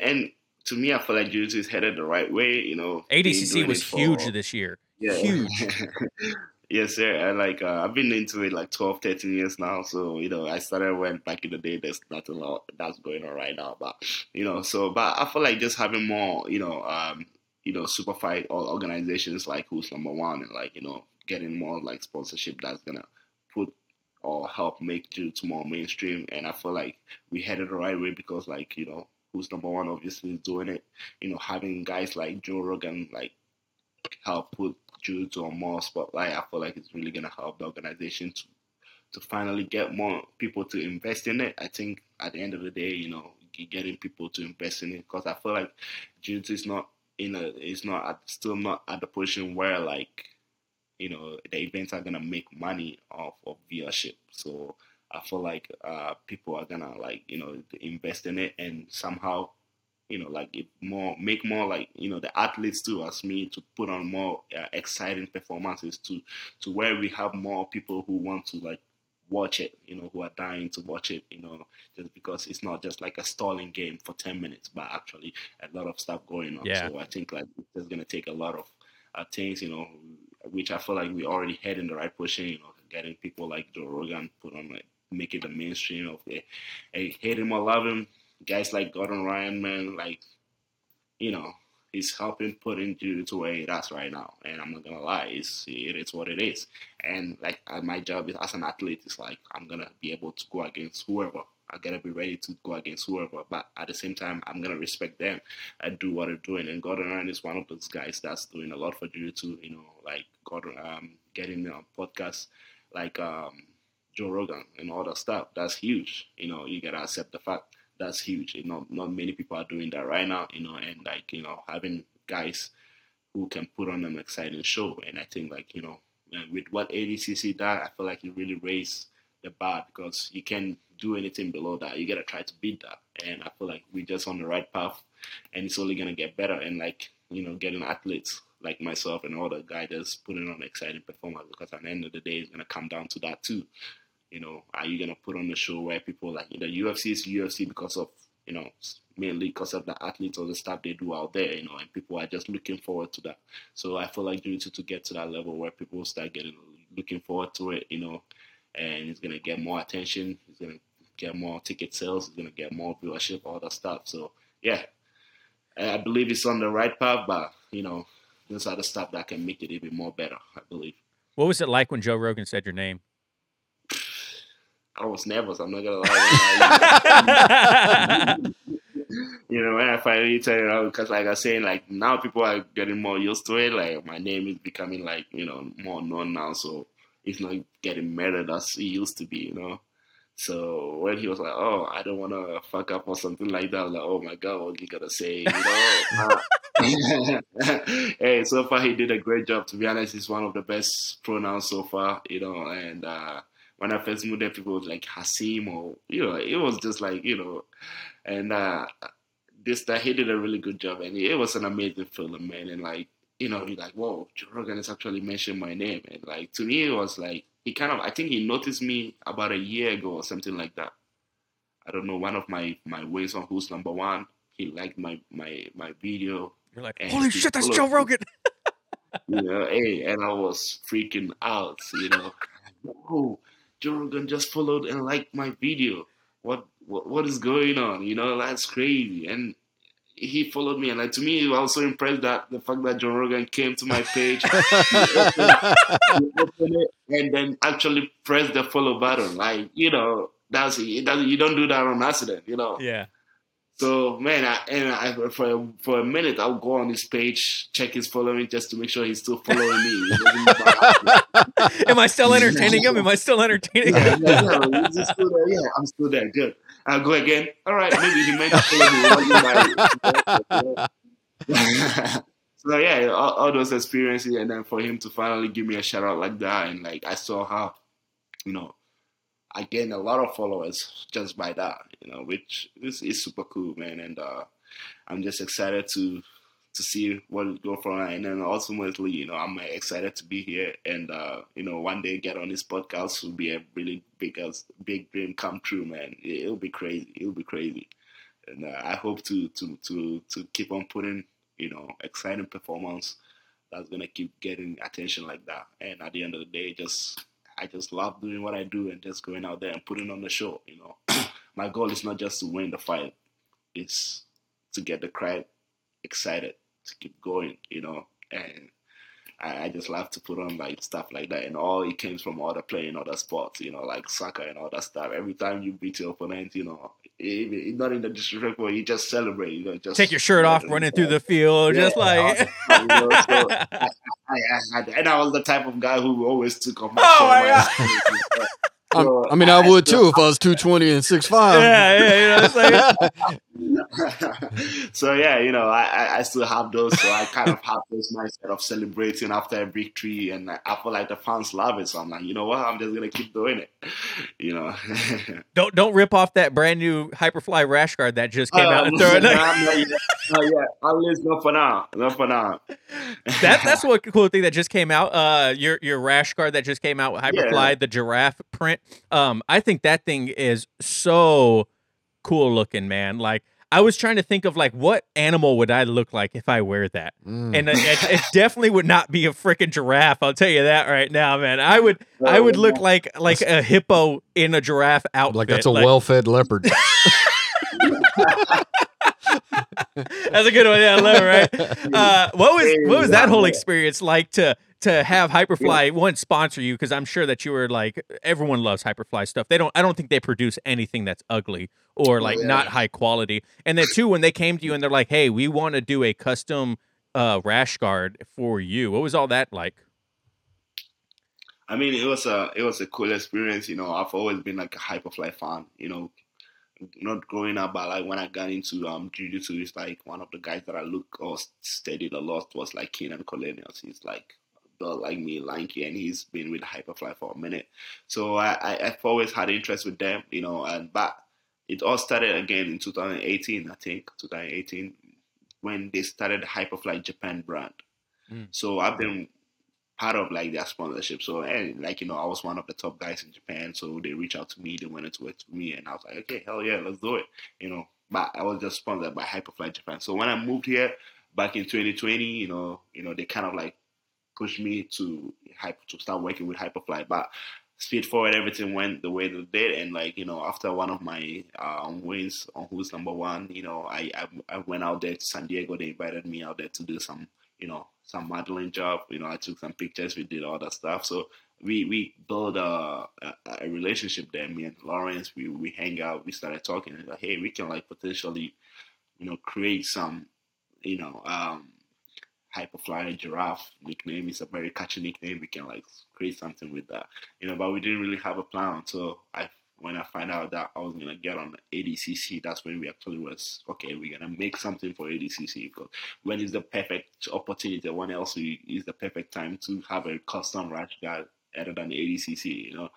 and to me i feel like jiu is headed the right way you know adcc was huge this year. Yeah. huge (laughs) Yes, sir. I like uh, I've been into it like 12, 13 years now. So you know, I started when back in the day. There's nothing that's going on right now, but you know, so but I feel like just having more, you know, um, you know, super fight or organizations like Who's Number One and like you know, getting more like sponsorship that's gonna put or help make jiu-jitsu more mainstream. And I feel like we headed the right way because like you know, Who's Number One obviously is doing it. You know, having guys like Joe Rogan like help put jiu or more spotlight, I feel like it's really gonna help the organization to to finally get more people to invest in it. I think at the end of the day, you know, getting people to invest in it because I feel like jiu is not in a is not at, still not at the position where like you know the events are gonna make money off of viewership. So I feel like uh, people are gonna like you know invest in it and somehow you know, like it more make more like you know the athletes too as me to put on more uh, exciting performances to to where we have more people who want to like watch it, you know, who are dying to watch it, you know, just because it's not just like a stalling game for 10 minutes, but actually a lot of stuff going on. Yeah. So I think like it's to take a lot of uh, things, you know, which I feel like we already head in the right position, you know, getting people like Joe Rogan put on like make it the mainstream of the hey, hate him or love him, guys like Gordon Ryan, man, like, you know, he's helping put into to where it is right now. And I'm not gonna lie, it's it is what it is. And like uh, my job is as an athlete is like I'm gonna be able to go against whoever. I gotta be ready to go against whoever, but at the same time, I'm gonna respect them and do what they're doing. And Gordon Ryan is one of those guys that's doing a lot for jiu-jitsu. You know, like Gordon, um, getting on podcasts like um, Joe Rogan and all that stuff. That's huge. You know, you gotta accept the fact that's huge. You know, not many people are doing that right now. You know, and like you know, having guys who can put on an exciting show. And I think like you know, uh, with what ADCC does, I feel like it really raised the bar because you can't do anything below that. You gotta try to beat that. And I feel like we're just on the right path, and it's only gonna get better. And like you know, getting athletes like myself and all the guys that's putting on exciting performance because at the end of the day, it's gonna come down to that too. You know, are you gonna put on a show where people like you know UFC is UFC because of you know mainly because of the athletes or the stuff they do out there, you know, and people are just looking forward to that. So I feel like you need to get to that level where people start getting looking forward to it, you know, and he's gonna get more attention. He's gonna get more ticket sales. He's gonna get more viewership, all that stuff. So yeah, I believe it's on the right path, but you know, there's other stuff that can make it even more better. I believe. What was it like when Joe Rogan said your name? I was nervous. I'm not gonna lie. (laughs) you know, when I finally tell you, because like I was saying, like now people are getting more used to it. Like my name is becoming like you know more known now, so it's not getting murdered as it used to be. You know. So when he was like, "Oh, I don't want to fuck up or something like that," I was like, "Oh my god, what you gonna say?" You know. (laughs) hey, so far he did a great job. To be honest, he's one of the best pronouns so far. You know, and uh, when I first moved there, people was like Hasim or you know, it was just like you know, and uh, this that he did a really good job, and it was an amazing film, man. And like you know, he's like, "Whoa, Joe Rogan has actually mentioned my name," and like to me, it was like he kind of I think he noticed me about a year ago or something like that. I don't know, one of my my ways on Who's Number One. He liked my my my video. You're like, holy shit, that's Joe Rogan. (laughs) you know, hey, and I was freaking out. You know, (laughs) oh, Joe Rogan just followed and liked my video. What what what is going on? You know, that's crazy. And he followed me, and like to me, I was so impressed that the fact that Joe Rogan came to my page, it, and then actually pressed the follow button. Like you know, that's. Doesn't you don't do that on accident. You know. Yeah. So man, I, and I, for for a minute, I'll go on his page, check his following, just to make sure he's still following me. (laughs) Am I still entertaining him? Am I still entertaining him? Yeah, yeah, yeah, still there. yeah, I'm still there. Good. I'll go again. All right, maybe he meant to follow me. (laughs) so yeah, all, all, those experiences, and then for him to finally give me a shout out like that, and like I saw how, you know, I gained a lot of followers just by that, you know, which is, is super cool, man. And uh, I'm just excited to to see what will go from And then ultimately, you know, I'm excited to be here and uh, you know, one day get on this podcast will be a really big big dream come true, man. It'll be crazy. It'll be crazy. And uh, I hope to to to to keep on putting, you know, exciting performance that's gonna keep getting attention like that. And at the end of the day, just I just love doing what I do and just going out there and putting on the show. You know, (clears throat) my goal is not just to win the fight; it's to get the crowd excited to keep going. You know, and I, I, just love to put on like stuff like that, and all it comes from other playing other sports. You know, like soccer and all that stuff. Every time you beat your opponent, you know, even not in the disrespectful, you just celebrate. You know, just take your shirt off, running through the field, yeah, just like. (laughs) you know, so I, I, I, and I was the type of guy who always took off my oh shirt. My so I mean, I, I would too if I was 220 and 6'5. Yeah, yeah, you know (laughs) (laughs) so yeah, you know, I, I still have those. So I kind of have this mindset of celebrating after a victory, and I feel like the fans love it. So I'm like, you know what, I'm just gonna keep doing it. (laughs) You know. (laughs) don't don't rip off that brand new Hyperfly rash guard that just came uh, out and throw it. No, no, yeah, at least not for now. Not for now. that that's what cool thing that just came out. Uh, your your rash guard that just came out with Hyperfly, yeah. the giraffe print. Um, I think that thing is so cool looking, man. Like I was trying to think of like what animal would I look like if I wear that, mm. and it, it, definitely would not be a freaking giraffe. I'll tell you that right now, man. I would I would look like like a hippo in a giraffe outfit. Like that's a like, well-fed leopard. (laughs) (laughs) That's a good one. Yeah, I love it. Right. (laughs) Uh, what was what was that whole experience like to to have Hyperfly one sponsor you? Because I'm sure that you were like everyone loves Hyperfly stuff. They don't. I don't think they produce anything that's ugly or like oh, yeah. not high quality. And then two, when they came to you and they're like, "Hey, we want to do a custom uh, rash guard for you," what was all that like? I mean, it was a it was a cool experience. You know, I've always been like a Hyperfly fan. You know, not growing up, but like when I got into um jiu-jitsu, it's like one of the guys that I look or studied a lot was like Keenan Cornelius. He's like built like me, lanky, and he's been with Hyperfly for a minute. So I, I have always had interest with them, you know, and but it all started again in 2018, I think, 2018, when they started the Hyperfly Japan brand. Mm. So I've been part of like their sponsorship. So and like you know, I was one of the top guys in Japan. So they reached out to me, they wanted to work with me, and I was like, okay, hell yeah, let's do it. You know, but I was just sponsored by Hyperfly Japan. So when I moved here back in 2020, you know, you know, they kind of like pushed me to to start working with Hyperfly. But speed forward, everything went the way that it did, and like you know, after one of my um, wins on Who's Number One, you know, I, I I went out there to San Diego. They invited me out there to do some you know some modeling job. You know, I took some pictures. We did all that stuff. So we we built a, a, a relationship there. Me and Lawrence, we we hang out. We started talking. Like, hey, we can like potentially, you know, create some, you know, um, hyperflyer giraffe nickname. It's a very catchy nickname. We can like create something with that, you know. But we didn't really have a plan until I when I find out that I was gonna get on ADCC, that's when we actually was okay. We're gonna make something for ADCC because when is the perfect opportunity? When else is the perfect time to have a custom rash guard other than ADCC? You know,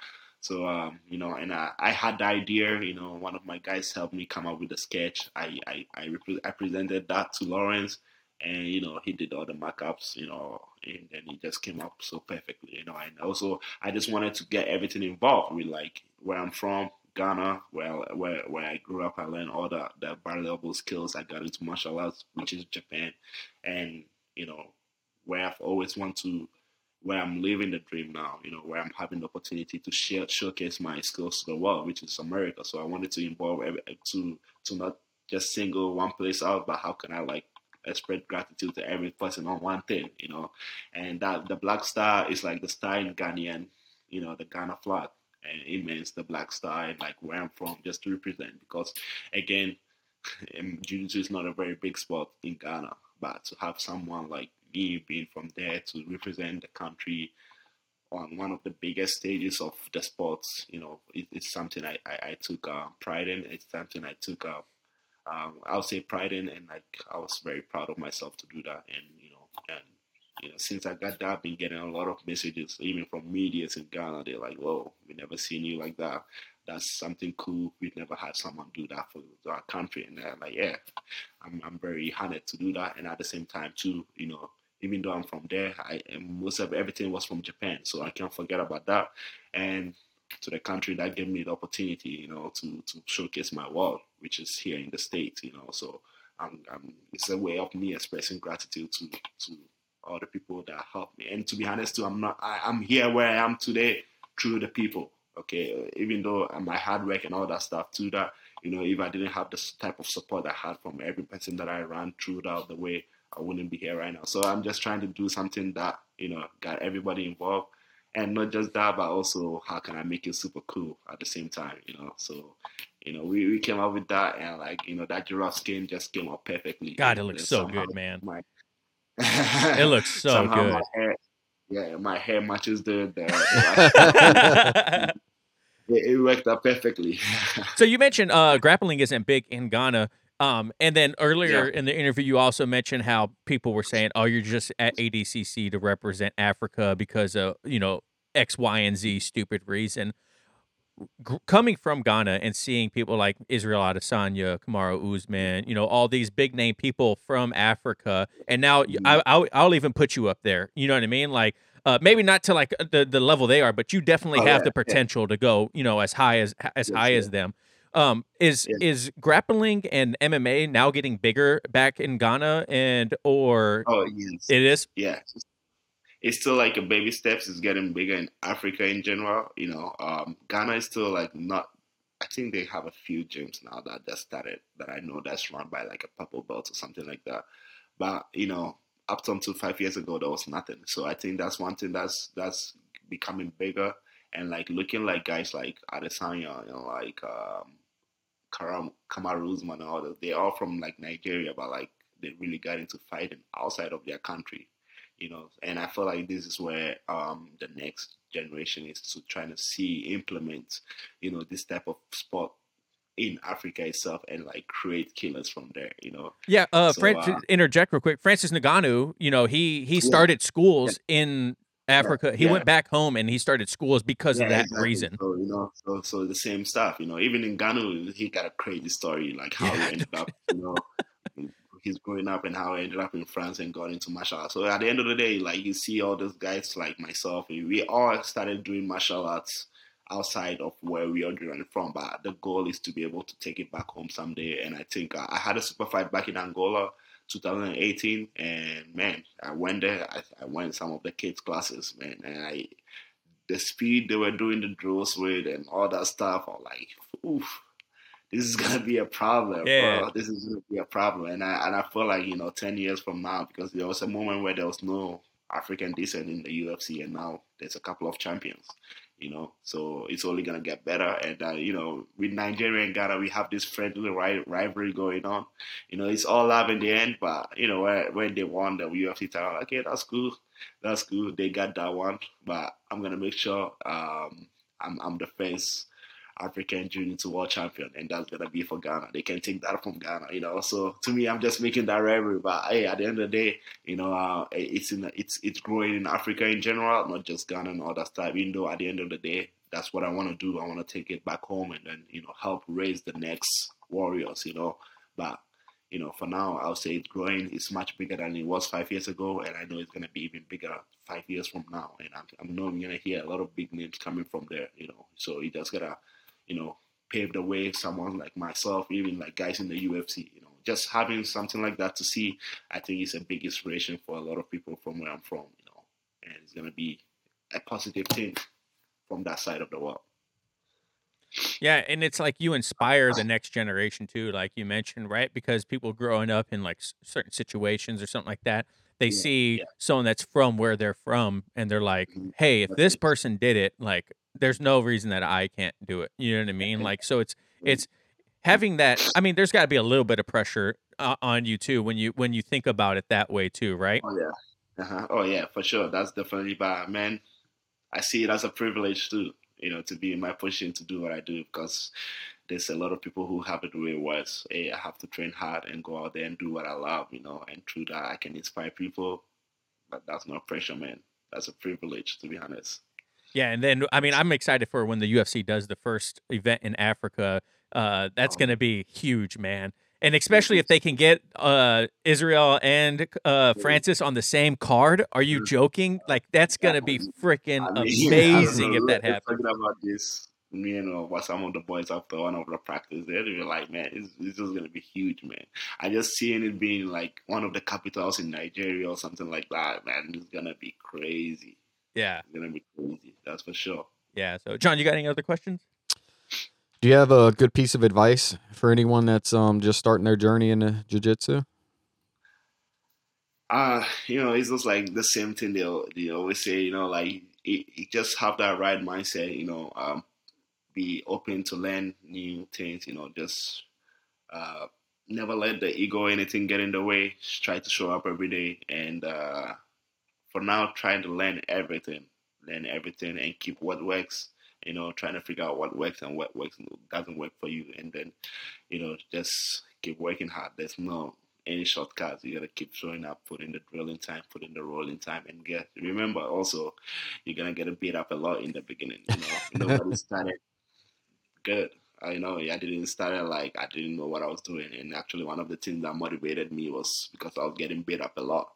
so um, you know, and I, I had the idea. You know, one of my guys helped me come up with the sketch. I I I, repre- I presented that to Lawrence and you know he did all the markups you know and then he just came up so perfectly you know and also i just wanted to get everything involved with like where i'm from ghana where where, where i grew up. I learned all the, the valuable skills. I got into martial arts which is japan. And you know where i've always wanted to where i'm living the dream now you know where i'm having the opportunity to share, showcase my skills to the world which is america. So i wanted to involve every, to to not just single one place out but how can i like express gratitude to every person on one thing, you know. And that the black star is like the star in Ghanaian, you know, the Ghana flag. And it means the black star and like where I'm from, just to represent. Because again, (laughs) jiu-jitsu is not a very big sport in Ghana, but to have someone like me being from there to represent the country on one of the biggest stages of the sports, you know, it, it's something I, I, I took uh, pride in. It's something I took uh, um, I'll say pride in, and like I was very proud of myself to do that. And you know, and you know, since I got that, I've been getting a lot of messages, even from media in Ghana. They're like, "Whoa, we never seen you like that. That's something cool. We've never had someone do that for our country." And I'm like, "Yeah, I'm I'm very honored to do that." And at the same time, too, you know, even though I'm from there, I most of everything was from Japan, so I can't forget about that. And to the country that gave me the opportunity, you know, to to showcase my work, which is here in the states, you know. So I'm, I'm, it's a way of me expressing gratitude to to all the people that helped me. And to be honest, too, I'm not. I, I'm here where I am today through the people. Okay, even though my hard work and all that stuff too, that you know, if I didn't have this type of support I had from every person that I ran through throughout the way, I wouldn't be here right now. So I'm just trying to do something that you know got everybody involved and not just that, but also how can I make it super cool at the same time, you know? So, you know, we, we came up with that, and like you know, that giraffe skin just came out perfectly. God, it looks so good, man. My, it looks (laughs) so good. My hair, yeah, my hair matches the the. (laughs) it, it worked out perfectly. (laughs) so you mentioned uh, grappling isn't big in Ghana. Um, and then earlier yeah. in the interview, you also mentioned how people were saying, "Oh, you're just at ADCC to represent Africa because of you know X, Y, and Z stupid reason." G- coming from Ghana and seeing people like Israel Adesanya, Kamaru Usman, you know, all these big name people from Africa, and now mm-hmm. I, I'll, I'll even put you up there. You know what I mean? Like, uh, maybe not to like the, the level they are, but you definitely oh, have yeah, the potential yeah. to go, you know, as high as as yes, high as them. Um, is yeah. is grappling and MMA now getting bigger back in Ghana and or oh yes. it is yeah it's still like a baby steps it's getting bigger in Africa in general you know um, Ghana is still like not I think they have a few gyms now that just started that I know that's run by like a purple belt or something like that but you know up until five years ago there was nothing so I think that's one thing that's that's becoming bigger and like looking like guys like Adesanya, you know, like um, Karam, Kamaru Usman and all that, they're all from like Nigeria, but like they really got into fighting outside of their country, you know. And I feel like this is where um, the next generation is to trying to see implement, you know, this type of sport in Africa itself and like create killers from there, you know. Yeah, uh, so, Fran- uh, interject real quick. Francis Ngannou, you know, he he started yeah. schools yeah. in Africa. He yeah. went back home and he started schools because yeah, of that exactly. reason. So you know, so so the same stuff. You know, even in Ghana, he got a crazy story like how yeah. he ended up. You know, he's growing up and how he ended up in France and got into martial arts. So at the end of the day, like you see all those guys like myself, we all started doing martial arts outside of where we are doing from. But the goal is to be able to take it back home someday. And I think uh, I had a super fight back in Angola 2018, and man, I went there. I, I went some of the kids' classes, man, and I the speed they were doing the drills with and all that stuff, I'm like, oof, this is (laughs) gonna be a problem, Yeah. bro. This is gonna be a problem. And I and I feel like, you know, ten years from now, because there was a moment where there was no African descent in the UFC and now there's a couple of champions. You know, so it's only gonna get better. And uh, you know, with Nigeria and Ghana, we have this friendly ri- rivalry going on. You know, it's all love in the end. But you know, when, when they won the UFC title, okay, that's cool, that's cool. They got that one. But I'm gonna make sure um, I'm I'm the first African jiu-jitsu world champion, and that's gonna be for Ghana. They can take that from Ghana, you know. So to me, I'm just making that rivalry. But hey, at the end of the day, you know, uh, it's in it's it's growing in Africa in general, not just Ghana and all that stuff. Even though at the end of the day, that's what I want to do. I want to take it back home and then you know help raise the next warriors, you know. But you know, for now, I'll say it's growing. It's much bigger than it was five years ago, and I know it's gonna be even bigger five years from now. And I'm, I know I'm gonna hear a lot of big names coming from there, you know. So you just gotta, you know, pave the way. Someone like myself, even like guys in the UFC, you know, just having something like that to see, I think is a big inspiration for a lot of people from where I'm from, you know, and it's gonna be a positive thing from that side of the world. Yeah, and it's like you inspire the next generation too, like you mentioned, right? Because people growing up in like certain situations or something like that, they Yeah, see yeah. someone that's from where they're from, and they're like, Mhm. "Hey, if this person did it, like, there's no reason that I can't do it." You know what I mean? (laughs) Like, so it's Mhm. it's having that. I mean, there's got to be a little bit of pressure uh, on you too when you when you think about it that way too, right? Oh yeah, uh-huh. oh yeah, for sure. That's definitely bad, man. I see it as a privilege too, you know, to be in my position to do what I do because there's a lot of people who have it way worse. Hey, I have to train hard and go out there and do what I love, you know, and through that I can inspire people. But that's not pressure, man. That's a privilege, to be honest. Yeah, and then I mean, I'm excited for when the UFC does the first event in Africa. Uh, that's Oh. going to be huge, man. And especially if they can get uh, Israel and uh, Francis on the same card. Are you joking? Like that's going to be freaking I mean, (laughs) amazing know, if that happens. Talking about this, me and uh, some of the boys after one of the practice, they were like, "Man, it's, it's just gonna be huge, man." I just seeing it being like one of the capitals in Nigeria or something like that, man. It's gonna be crazy. Yeah, It's gonna be crazy. That's for sure. yeah. So, Jon, you got any other questions? Do you have a good piece of advice for anyone that's um just starting their journey into jiu-jitsu? Uh, you know, it's just like the same thing they they always say. You know, like it, it just have that right mindset. You know, um, be open to learn new things. You know, just uh, never let the ego or anything get in the way. Just try to show up every day, and uh, for now, trying to learn everything, learn everything, and keep what works. You know, trying to figure out what works and what works doesn't work for you, and then you know, just keep working hard. There's no any shortcuts. You gotta keep showing up, put in the drilling time, put in the rolling time, and get. Remember, also, you're gonna get beat up a lot in the beginning. You know, (laughs) nobody started good. I know I didn't start it like I didn't know what I was doing, and actually, one of the things that motivated me was because I was getting beat up a lot.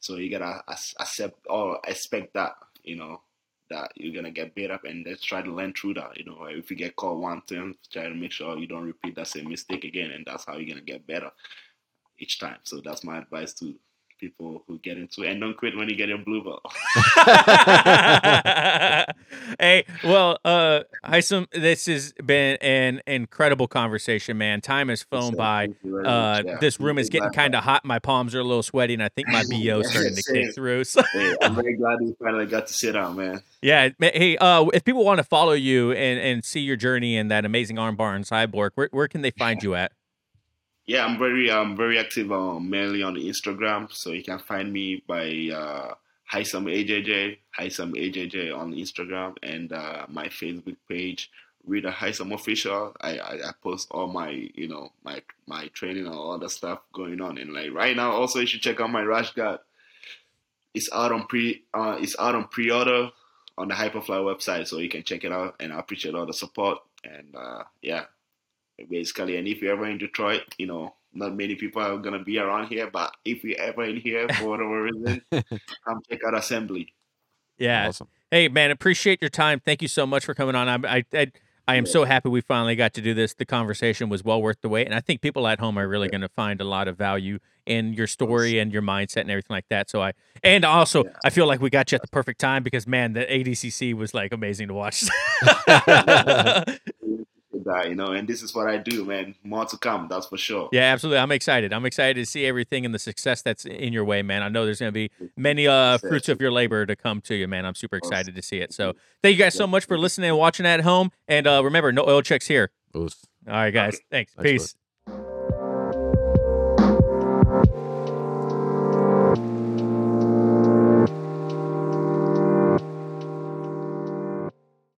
So you gotta accept or expect that, you know, that you're gonna get beat up, and let's try to learn through that. You know, if you get caught one time, try to make sure you don't repeat that same mistake again, and that's how you're gonna get better each time. So that's my advice to people who get into it, and don't quit when you get your blue belt. (laughs) (laughs) hey, well, uh, Haisam, this has been an incredible conversation, man. Time has flown by. Thank you very Uh. Yeah. this room is getting kind of hot. My palms are a little sweaty, and I think my (laughs) BO is starting to kick through. So, Hey, I'm very glad we finally got to sit down, man. yeah, hey, uh, if people want to follow you and, and see your journey in that amazing armbar and Cyborg, where, where can they find you at? Yeah, I'm very I'm very active um, mainly on Instagram, so you can find me by uh, Haisam AJJ, Haisam AJJ on Instagram, and uh, my Facebook page, Rida Haisam Official. I, I I post all my you know my my training and all the stuff going on, and like right now also you should check out my rash guard. It's out on pre uh, it's out on pre order on the Hyperfly website, so you can check it out, and I appreciate all the support. And uh, yeah basically. And if you're ever in Detroit, you know, not many people are gonna be around here, but if you're ever in here for whatever reason, (laughs) come check out Assembly. Yeah. Awesome. Hey, man, appreciate your time. Thank you so much for coming on. I, I, I, I am so happy we finally got to do this. The conversation was well worth the wait, and I think people at home are really going to find a lot of value in your story and your mindset and everything like that. So I and also Yeah. I feel like we got you at the perfect time because man, the ADCC was like amazing to watch. (laughs) (laughs) that, you know, and this is what I do, man. More to come, that's for sure. Yeah, absolutely. I'm excited. I'm excited to see everything and the success that's in your way, man. I know there's going to be many uh, fruits of your labor to come to you, man. I'm super excited to see it. So, thank you guys so much for listening and watching at home. And uh, remember, no oil checks here. It All right, guys. Thanks. Thanks, Peace.